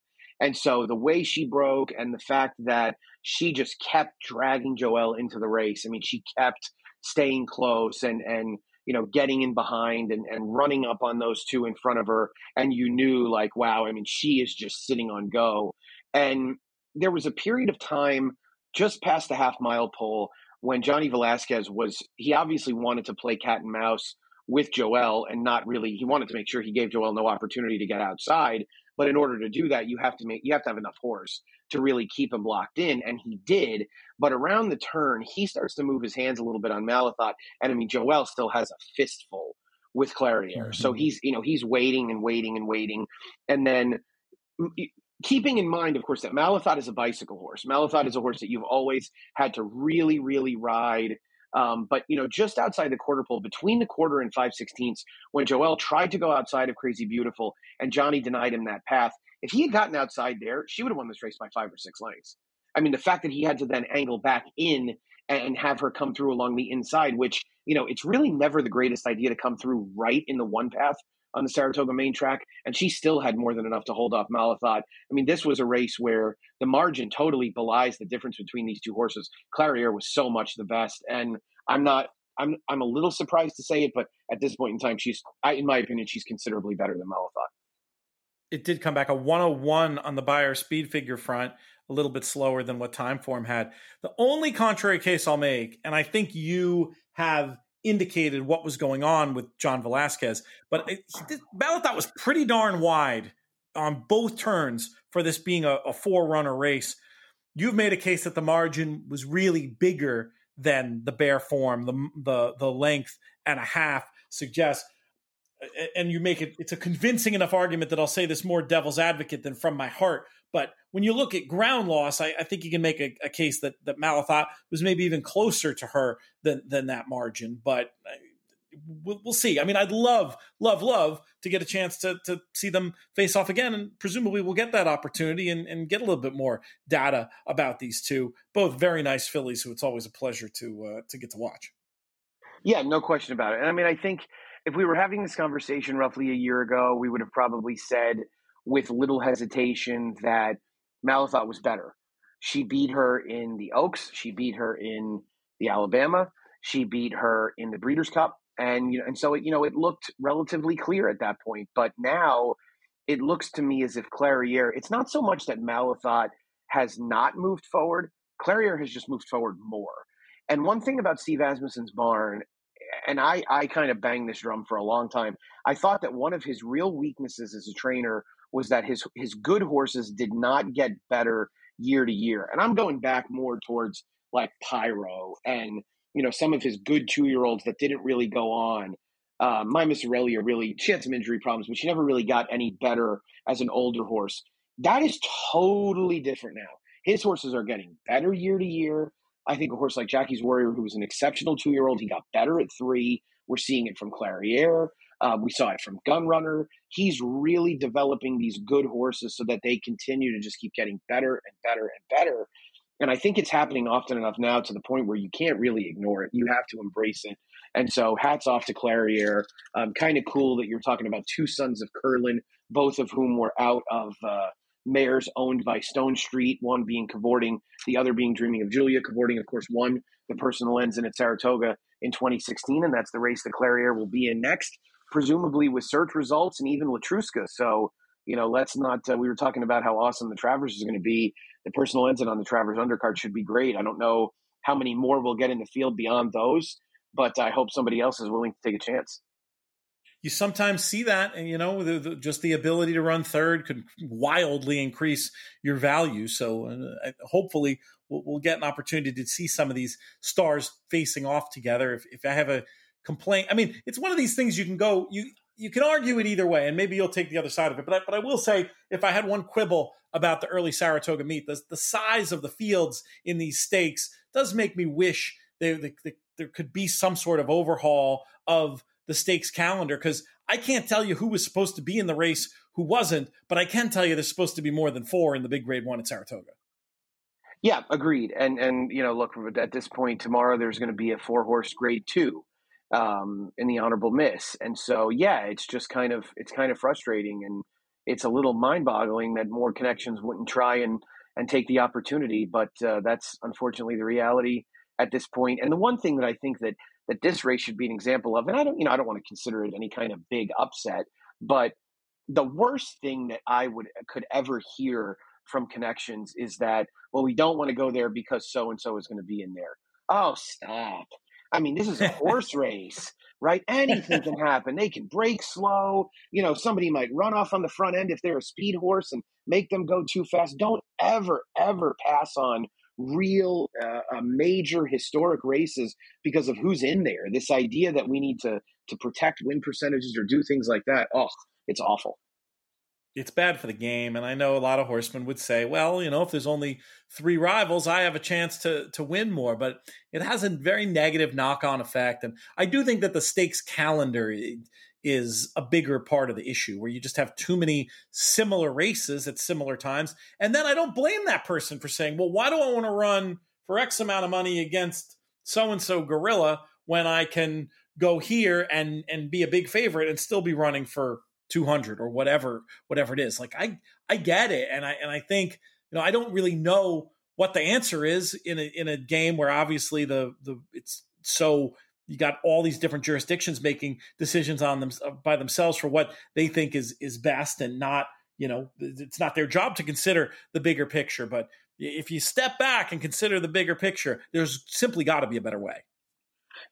And so the way she broke and the fact that she just kept dragging Joel into the race. I mean, she kept staying close and and you know getting in behind and, and running up on those two in front of her. And you knew like, wow, I mean, she is just sitting on go. And there was a period of time just past the half mile pole when Johnny Velazquez was he obviously wanted to play cat and mouse with Joel and not really he wanted to make sure he gave Joel no opportunity to get outside. But in order to do that, you have to make you have to have enough horse to really keep him locked in, and he did. But around the turn, he starts to move his hands a little bit on Malathaat. and I mean Joel still has a fistful with Clairiere, mm-hmm. so he's you know he's waiting and waiting and waiting, and then keeping in mind, of course, that Malathaat is a bicycle horse. Malathaat is a horse that you've always had to really, really ride um, but you know, just outside the quarter pole, between the quarter and five sixteenths, when Joel tried to go outside of Crazy Beautiful and Johnny denied him that path, if he had gotten outside there, she would have won this race by five or six lengths. I mean, the fact that he had to then angle back in and have her come through along the inside, which you know, it's really never the greatest idea to come through right in the one path on the Saratoga main track, and she still had more than enough to hold off Malathaat. I mean, this was a race where the margin totally belies the difference between these two horses. Clairiere was so much the best, and I'm not. I'm I'm a little surprised to say it, but at this point in time, she's, I, in my opinion, she's considerably better than Malathaat. It did come back a 101 on the Beyer speed figure front, a little bit slower than what Timeform had. The only contrary case I'll make, and I think you have indicated what was going on with John Velazquez. but it, Malathaat was pretty darn wide on both turns for this being a, a four runner race. You've made a case that the margin was really bigger than the bare form, the the the length and a half suggests. And you make it, it's a convincing enough argument that I'll say this more devil's advocate than from my heart. But when you look at ground loss, I, I think you can make a, a, case that that Malathaat was maybe even closer to her than than that margin. But we'll, we'll, see. I mean, I'd love, love, love to get a chance to to see them face off again, and presumably we'll get that opportunity and, and get a little bit more data about these two. Both very nice fillies, who it's always a pleasure to uh, to get to watch. Yeah, no question about it. And I mean, I think if we were having this conversation roughly a year ago, we would have probably said with little hesitation that Malathaat was better. She beat her in the Oaks. She beat her in the Alabama. She beat her in the Breeders' Cup and you know, and so it, you know, it looked relatively clear at that point. But now, it looks to me as if Clairiere. It's not so much that Malathaat has not moved forward. Clairiere has just moved forward more. And one thing about Steve Asmussen's barn, and I, I kind of banged this drum for a long time. I thought that one of his real weaknesses as a trainer was that his his good horses did not get better year to year. And I'm going back more towards like Pyro and you know, some of his good two year olds that didn't really go on. Uh, my Miss Aurelia really, she had some injury problems, but she never really got any better as an older horse. That is totally different now. His horses are getting better year to year. I think a horse like Jackie's Warrior, who was an exceptional two year old, he got better at three. We're seeing it from Clairiere. Uh, we saw it from Gun Runner. He's really developing these good horses so that they continue to just keep getting better and better and better. And I think it's happening often enough now to the point where you can't really ignore it. You have to embrace it. And so, hats off to Clairiere. Um, kind of cool that you're talking about two sons of Curlin, both of whom were out of uh, mares owned by Stone Street, one being cavorting, the other being Dreaming of Julia. Cavorting, of course, won the personal Ensign at Saratoga in 2016, and that's the race that Clairiere will be in next, presumably with search results and even Letruska. So, you know, let's not, uh, we were talking about how awesome the Travers is going to be. The personal Ensign on the Travers undercard should be great. I don't know how many more we'll get in the field beyond those, but I hope somebody else is willing to take a chance you sometimes see that, and you know, the, the, just the ability to run third could wildly increase your value. So, uh, hopefully, we'll, we'll, get an opportunity to see some of these stars facing off together. If, if I have a complaint, I mean, it's one of these things you can go you you can argue it either way, and maybe you'll take the other side of it. But I, but I will say, if I had one quibble about the early Saratoga meet, the, the size of the fields in these stakes does make me wish there the, the, there could be some sort of overhaul of the stakes calendar because I can't tell you who was supposed to be in the race, who wasn't, but I can tell you there's supposed to be more than four in the big grade one at Saratoga. Yeah, agreed. And and you know, look at this point tomorrow, there's going to be a four horse grade two um, in the honorable miss, and so yeah, it's just kind of it's kind of frustrating, and it's a little mind boggling that more connections wouldn't try and and take the opportunity, but uh, that's unfortunately the reality at this point. And the one thing that I think that that this race should be an example of. And I don't, you know, I don't want to consider it any kind of big upset, but the worst thing that I would could ever hear from connections is that, well, we don't want to go there because so and so is going to be in there. Oh, stop. I mean, this is a horse race, right? Anything can happen. They can break slow. You know, somebody might run off on the front end if they're a speed horse and make them go too fast. Don't ever, ever pass on real uh, uh, major historic races because of who's in there. This idea that we need to to protect win percentages or do things like that. Oh, it's awful. It's bad for the game, and I know a lot of horsemen would say, "Well, you know, if there's only three rivals, I have a chance to to win more." But it has a very negative knock on effect, and I do think that the stakes calendar is a bigger part of the issue where you just have too many similar races at similar times. And then I don't blame that person for saying, well, why do I want to run for X amount of money against so and so gorilla when I can go here and and be a big favorite and still be running for 200 or whatever whatever it is. Like I I get it and I and I think you know I don't really know what the answer is in a in a game where obviously the the it's so you got all these different jurisdictions making decisions on them by themselves for what they think is is best and not you know it's not their job to consider the bigger picture but if you step back and consider the bigger picture there's simply got to be a better way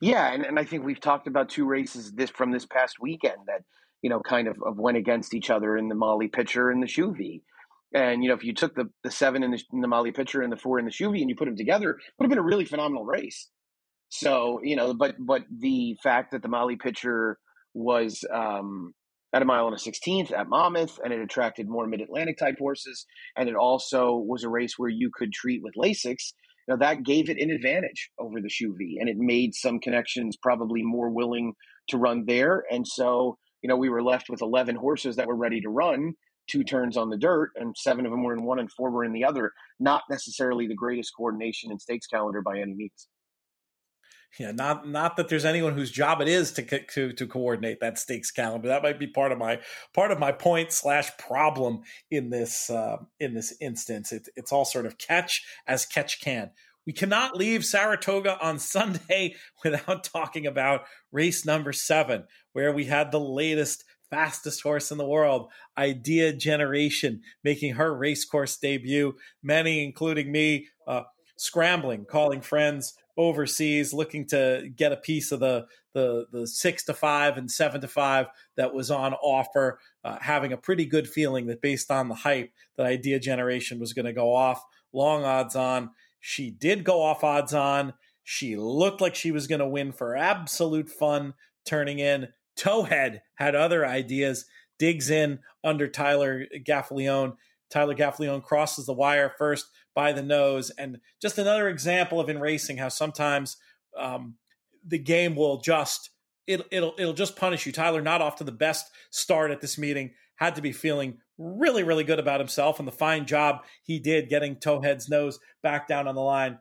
yeah and, and i think we've talked about two races this from this past weekend that you know kind of, of went against each other in the molly pitcher and the Shuvee and you know if you took the, the seven in the, in the molly pitcher and the four in the Shuvee and you put them together it would have been a really phenomenal race so you know, but but the fact that the Molly pitcher was um, at a mile and a sixteenth at Monmouth, and it attracted more Mid Atlantic type horses, and it also was a race where you could treat with Lasix. Now that gave it an advantage over the Shuvee, and it made some connections probably more willing to run there. And so you know we were left with eleven horses that were ready to run two turns on the dirt, and seven of them were in one and four were in the other. Not necessarily the greatest coordination in stakes calendar by any means yeah, not not that there's anyone whose job it is to to to coordinate that stakes calendar. That might be part of my part of my point slash problem in this uh, in this instance. It, it's all sort of catch as catch can. We cannot leave Saratoga on Sunday without talking about race number seven, where we had the latest fastest horse in the world, Idea Generation, making her race course debut. Many, including me, uh, scrambling, calling friends overseas, looking to get a piece of the the the six to five and seven to five that was on offer, uh, having a pretty good feeling that based on the hype, that Idea Generation was going to go off long odds on. She did go off odds on. She looked like she was going to win for absolute fun, turning in. Towhead had other ideas, digs in under Tyler Gaffalione. Tyler Gaffalione crosses the wire first by the nose. And just another example of in racing how sometimes um, the game will just it, it'll it'll just punish you. Tyler not off to the best start at this meeting. Had to be feeling really really good about himself and the fine job he did getting Towhead's nose back down on the line.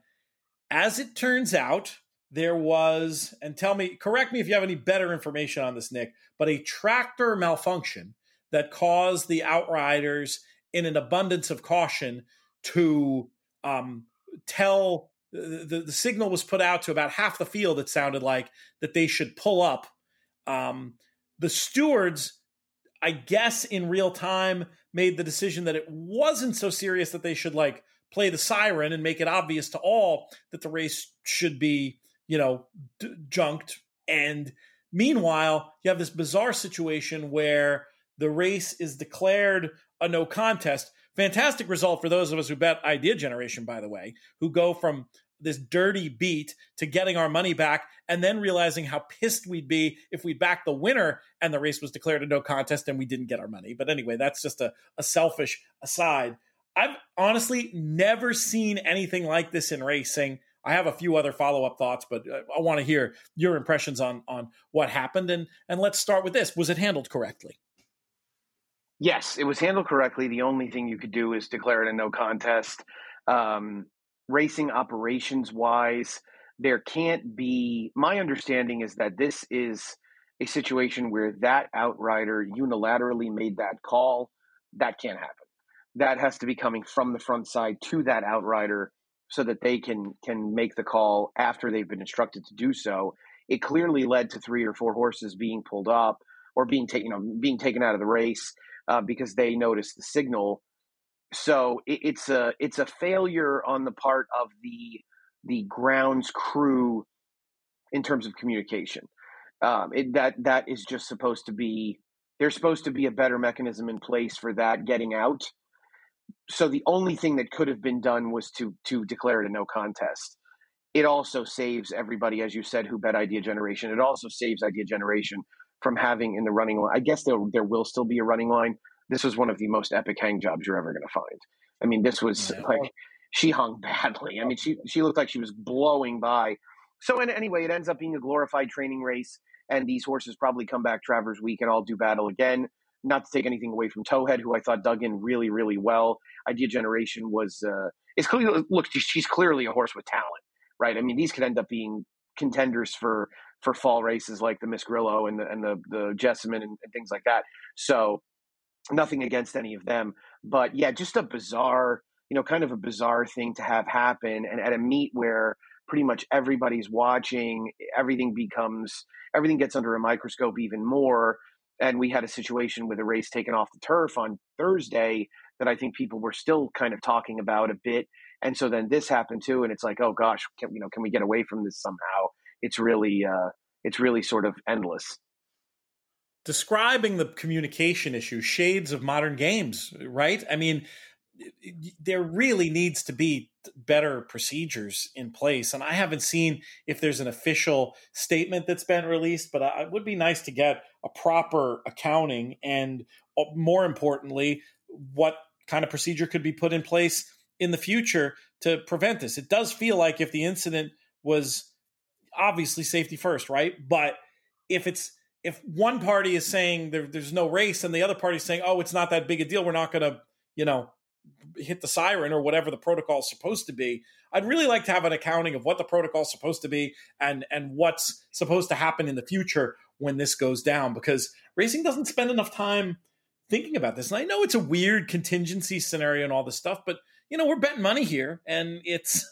As it turns out, there was, and tell me, correct me if you have any better information on this, Nick, but a tractor malfunction that caused the Outriders, in an abundance of caution, to um, tell the, the signal was put out to about half the field, it sounded like, that they should pull up. Um, the stewards, I guess, in real time, made the decision that it wasn't so serious that they should like play the siren and make it obvious to all that the race should be, you know, d- junked. And meanwhile, you have this bizarre situation where the race is declared a no contest. Fantastic result for those of us who bet Idea Generation, by the way, who go from this dirty beat to getting our money back and then realizing how pissed we'd be if we backed the winner and the race was declared a no contest and we didn't get our money. But anyway, that's just a, a selfish aside. I've honestly never seen anything like this in racing. I have a few other follow up thoughts, but uh, I want to hear your impressions on on what happened. And and let's start with this: Was it handled correctly? Yes, it was handled correctly. The only thing you could do is declare it a no contest. Um, racing operations wise, there can't be. My understanding is that this is a situation where that outrider unilaterally made that call. That can't happen that has to be coming from the front side to that outrider so that they can can make the call after they've been instructed to do so. It clearly led to three or four horses being pulled up or being taken, you know, being taken out of the race uh, because they noticed the signal. So it, it's a it's a failure on the part of the the grounds crew in terms of communication. Um, it, that that is just supposed to be there's supposed to be a better mechanism in place for that getting out so the only thing that could have been done was to to declare it a no contest. It also saves everybody, as you said, who bet Idea Generation. It also saves Idea Generation from having in the running line. I guess there there will still be a running line. This was one of the most epic hang jobs you're ever going to find. I mean, this was yeah. like she hung badly. I mean, she she looked like she was blowing by. So, anyway, it ends up being a glorified training race, and these horses probably come back Travers Week and all do battle again not to take anything away from Towhead, who I thought dug in really, really well. Idea Generation was uh, is clearly look, she's clearly a horse with talent, right? I mean, these could end up being contenders for for fall races like the Miss Grillo and the and the the Jessamine and, and things like that. So nothing against any of them, but yeah, just a bizarre, you know, kind of a bizarre thing to have happen, and at a meet where pretty much everybody's watching, everything becomes everything gets under a microscope even more and we had a situation with a race taken off the turf on Thursday that I think people were still kind of talking about a bit. And so then this happened too, and it's like, oh gosh, can, you know, can we get away from this somehow? It's really, uh, it's really sort of endless. Describing the communication issue, shades of modern games, right? I mean, there really needs to be better procedures in place. And I haven't seen if there's an official statement that's been released, but it would be nice to get a proper accounting and, uh, more importantly, what kind of procedure could be put in place in the future to prevent this. It does feel like if the incident was obviously safety first, right? But if it's if one party is saying there, there's no race and the other party is saying, oh, it's not that big a deal, we're not going to, you know, hit the siren or whatever the protocol is supposed to be. I'd really like to have an accounting of what the protocol is supposed to be and and what's supposed to happen in the future when this goes down because racing doesn't spend enough time thinking about this. And I know it's a weird contingency scenario and all this stuff, but you know, we're betting money here and it's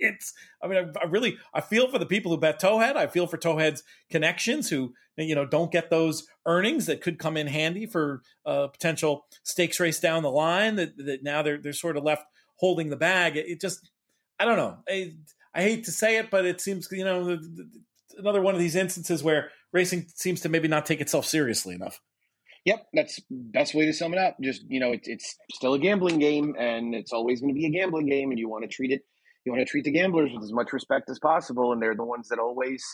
it's i mean I, I, really i feel for the people who bet towhead i feel for towhead's connections who you know don't get those earnings that could come in handy for a potential stakes race down the line that, that now they're they're sort of left holding the bag. It, it just i don't know. I, I hate to say it but it seems you know another one of these instances where racing seems to maybe not take itself seriously enough. Yep, that's best way to sum it up. Just you know, it's it's still a gambling game, and it's always going to be a gambling game, and you want to treat it you want to treat the gamblers with as much respect as possible, and they're the ones that always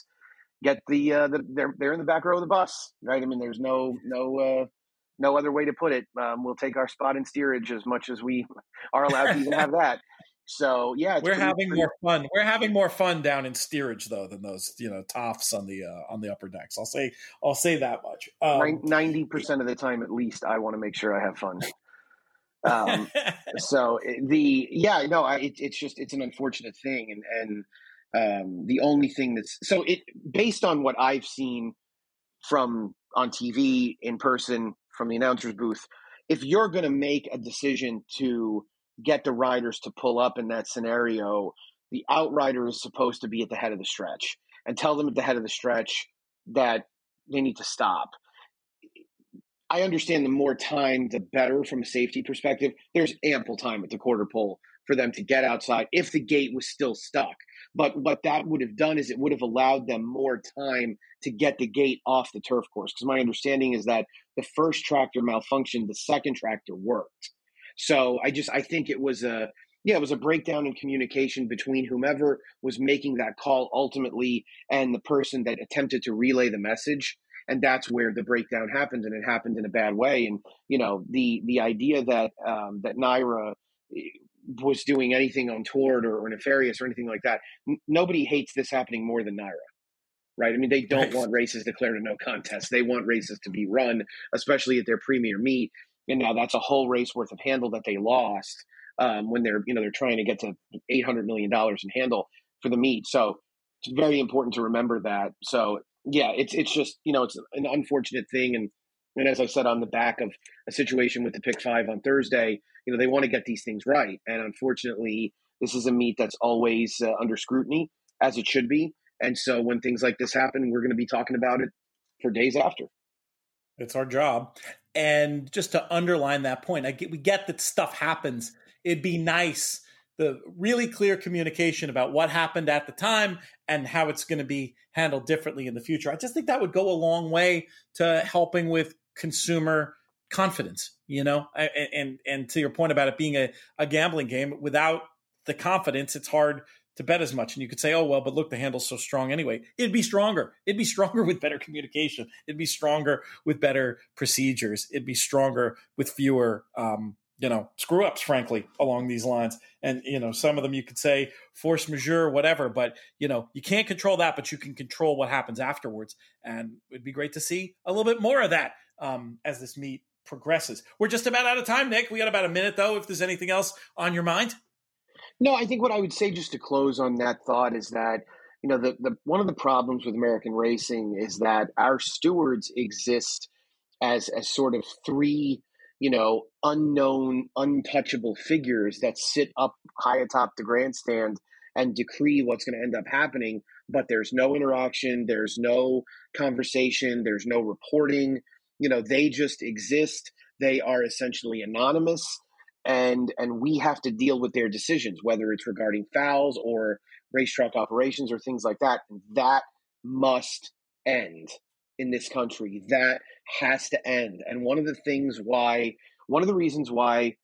get the, uh, the they're they're in the back row of the bus, right? I mean, there's no no uh, no other way to put it. Um, we'll take our spot in steerage as much as we are allowed to even have that. So yeah, we're pretty, having pretty... more fun. We're having more fun down in steerage though than those you know toffs on the uh, on the upper decks. I'll say I'll say that much. Um, Ninety um, percent of the time, at least, I want to make sure I have fun. Um, so the yeah, no, I, it, it's just it's an unfortunate thing, and and um, the only thing that's so it based on what I've seen from on TV in person from the announcer's booth, if you're going to make a decision to get the riders to pull up in that scenario, the outrider is supposed to be at the head of the stretch and tell them at the head of the stretch that they need to stop. I understand the more time, the better from a safety perspective. There's ample time at the quarter pole for them to get outside if the gate was still stuck. But what that would have done is it would have allowed them more time to get the gate off the turf course. Because my understanding is that the first tractor malfunctioned, the second tractor worked. So I just I think it was a yeah, it was a breakdown in communication between whomever was making that call ultimately and the person that attempted to relay the message. And that's where the breakdown happened, and it happened in a bad way. And you know, the the idea that um, that NYRA eh, was doing anything untoward or, or nefarious or anything like that, n- nobody hates this happening more than NYRA. right? I mean, they don't right. want races declared a no contest. They want races to be run, especially at their premier meet. And now that's a whole race worth of handle that they lost um, when they're you know they're trying to get to eight hundred million dollars in handle for the meet. So it's very important to remember that. So yeah, it's it's just you know it's an unfortunate thing, and and as I said on the back of a situation with the pick five on Thursday, you know they want to get these things right, and unfortunately, this is a meet that's always uh, under scrutiny as it should be. And so when things like this happen, we're going to be talking about it for days after. It's our job. And just to underline that point, I get, we get that stuff happens it'd be nice the really clear communication about what happened at the time and how it's going to be handled differently in the future. I just think that would go a long way to helping with consumer confidence, you know, and and, and to your point about it being a, a gambling game, without the confidence, it's hard to bet as much. And you could say, oh, well, but look, the handle's so strong anyway. It'd be stronger. It'd be stronger with better communication. It'd be stronger with better procedures. It'd be stronger with fewer um, you know screw ups frankly along these lines. And you know some of them you could say force majeure whatever but you know you can't control that but you can control what happens afterwards. And it'd be great to see a little bit more of that um, as this meet progresses. We're just about out of time nick. We got about a minute though if there's anything else on your mind. No i think what i would say just to close on that thought is that you know the, the one of the problems with american racing is that our stewards exist as as sort of three you know, unknown, untouchable figures that sit up high atop the grandstand and decree what's going to end up happening. But there's no interaction, there's no conversation, there's no reporting. You know, they just exist. They are essentially anonymous, and and we have to deal with their decisions, whether it's regarding fouls or racetrack operations or things like that. That must end in this country. That has to end. And one of the things why, one of the reasons why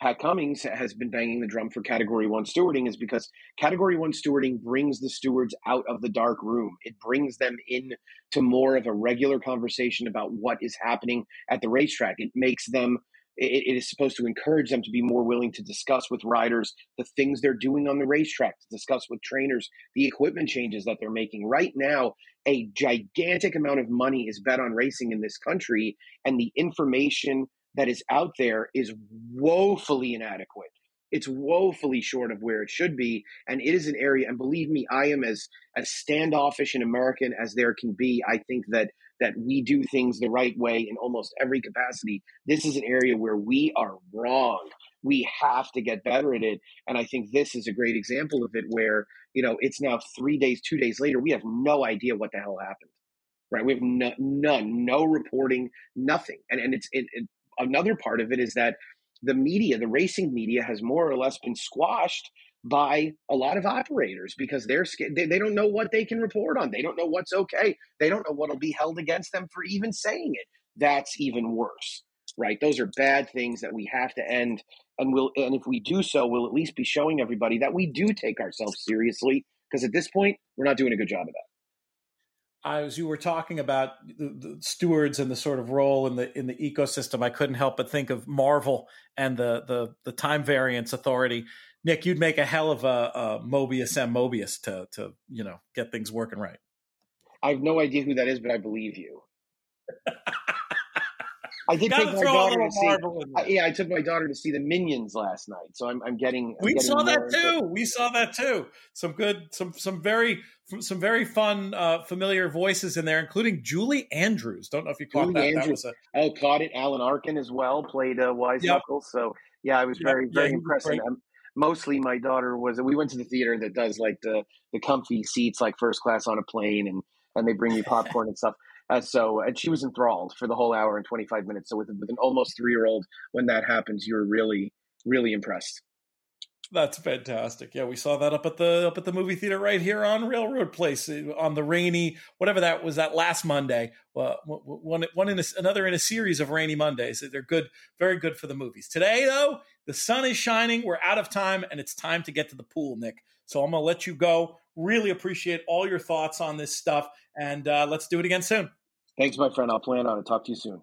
Pat Cummings has been banging the drum for Category 1 stewarding is because Category 1 stewarding brings the stewards out of the dark room. It brings them in to more of a regular conversation about what is happening at the racetrack. It makes them it, it is supposed to encourage them to be more willing to discuss with riders the things they're doing on the racetrack, to discuss with trainers the equipment changes that they're making. Right now, a gigantic amount of money is bet on racing in this country, and the information that is out there is woefully inadequate. It's woefully short of where it should be, and it is an area. And believe me, I am as as standoffish an American as there can be. I think that that we do things the right way in almost every capacity. This is an area where we are wrong. We have to get better at it. And I think this is a great example of it where, you know, it's now three days, two days later, we have no idea what the hell happened. Right. We have no, none, no reporting, nothing. And, and it's it, it, another part of it is that the media, the racing media, has more or less been squashed by a lot of operators because they're they, they don't know what they can report on. They don't know what's okay. They don't know what'll be held against them for even saying it. That's even worse, right? Those are bad things that we have to end. And we'll and if we do so, we'll at least be showing everybody that we do take ourselves seriously. Because at this point, we're not doing a good job of that as you were talking about the, the, stewards and the sort of role in the in the ecosystem, I couldn't help but think of Marvel and the the the time variance authority. Nick, you'd make a hell of a, a Mobius and Mobius to to you know get things working right. I have no idea who that is, but I believe you. I did take my daughter to see. I, yeah, I took my daughter to see the Minions last night, so I'm, I'm getting. I'm we getting saw that too. We saw that too. Some good, some some very some very fun, uh, familiar voices in there, including Julie Andrews. Don't know if you caught Julie that. Andrews. that a... oh, caught it. Alan Arkin as well played uh, Wise yep. Knuckles. So yeah, I was very yep. very yeah, impressed. Mostly, my daughter was. We went to the theater that does like the the comfy seats, like first class on a plane, and and they bring you popcorn and stuff. Uh, so, and she was enthralled for the whole hour and 25 minutes. So, with, with an almost three year old, when that happens, you're really, really impressed. That's fantastic. Yeah, we saw that up at the up at the movie theater right here on Railroad Place uh, on the rainy whatever that was that last Monday. Uh, one one in a, another in a series of rainy Mondays. They're good, very good for the movies. Today though, the sun is shining. We're out of time, and it's time to get to the pool, Nick. So I'm gonna let you go. Really appreciate all your thoughts on this stuff, and uh, let's do it again soon. Thanks, my friend. I'll plan on it. Talk to you soon.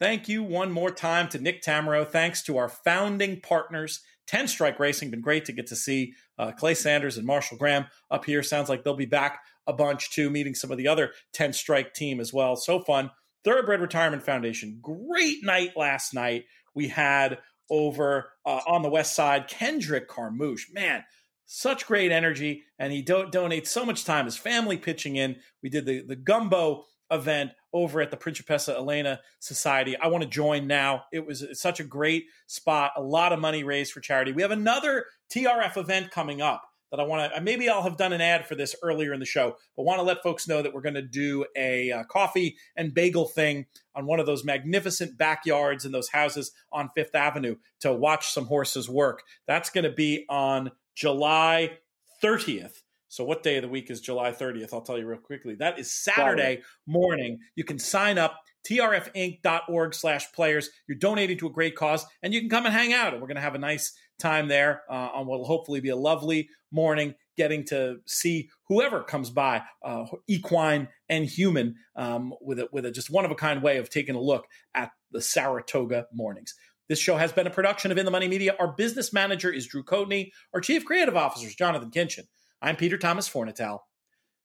Thank you one more time to Nick Tammaro. Thanks to our founding partners, 10 Strike Racing. Been great to get to see uh, Clay Sanders and Marshall Gramm up here. Sounds like they'll be back a bunch too, meeting some of the other 10 Strike team as well. So fun. Thoroughbred Retirement Foundation. Great night last night. We had over uh, on the west side Kendrick Carmouche. Man, such great energy, and he do- donates so much time. His family pitching in. We did the the gumbo event over at the Principessa Elena Society. I want to join now. It was such a great spot, a lot of money raised for charity. We have another TRF event coming up that I want to, maybe I'll have done an ad for this earlier in the show, but want to let folks know that we're going to do a uh, coffee and bagel thing on one of those magnificent backyards in those houses on Fifth Avenue to watch some horses work. That's going to be on July 30th. So, what day of the week is July 30th? I'll tell you real quickly. That is Saturday morning. You can sign up trfinc.org slash players. You're donating to a great cause, and you can come and hang out. And we're going to have a nice time there uh, on what will hopefully be a lovely morning, getting to see whoever comes by, uh, equine and human, um, with a, with a just one of a kind way of taking a look at the Saratoga mornings. This show has been a production of In the Money Media. Our business manager is Drew Cotney. Our chief creative officer is Jonathan Kinchin. I'm Peter Thomas Fornatale.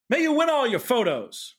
May you win all your photos.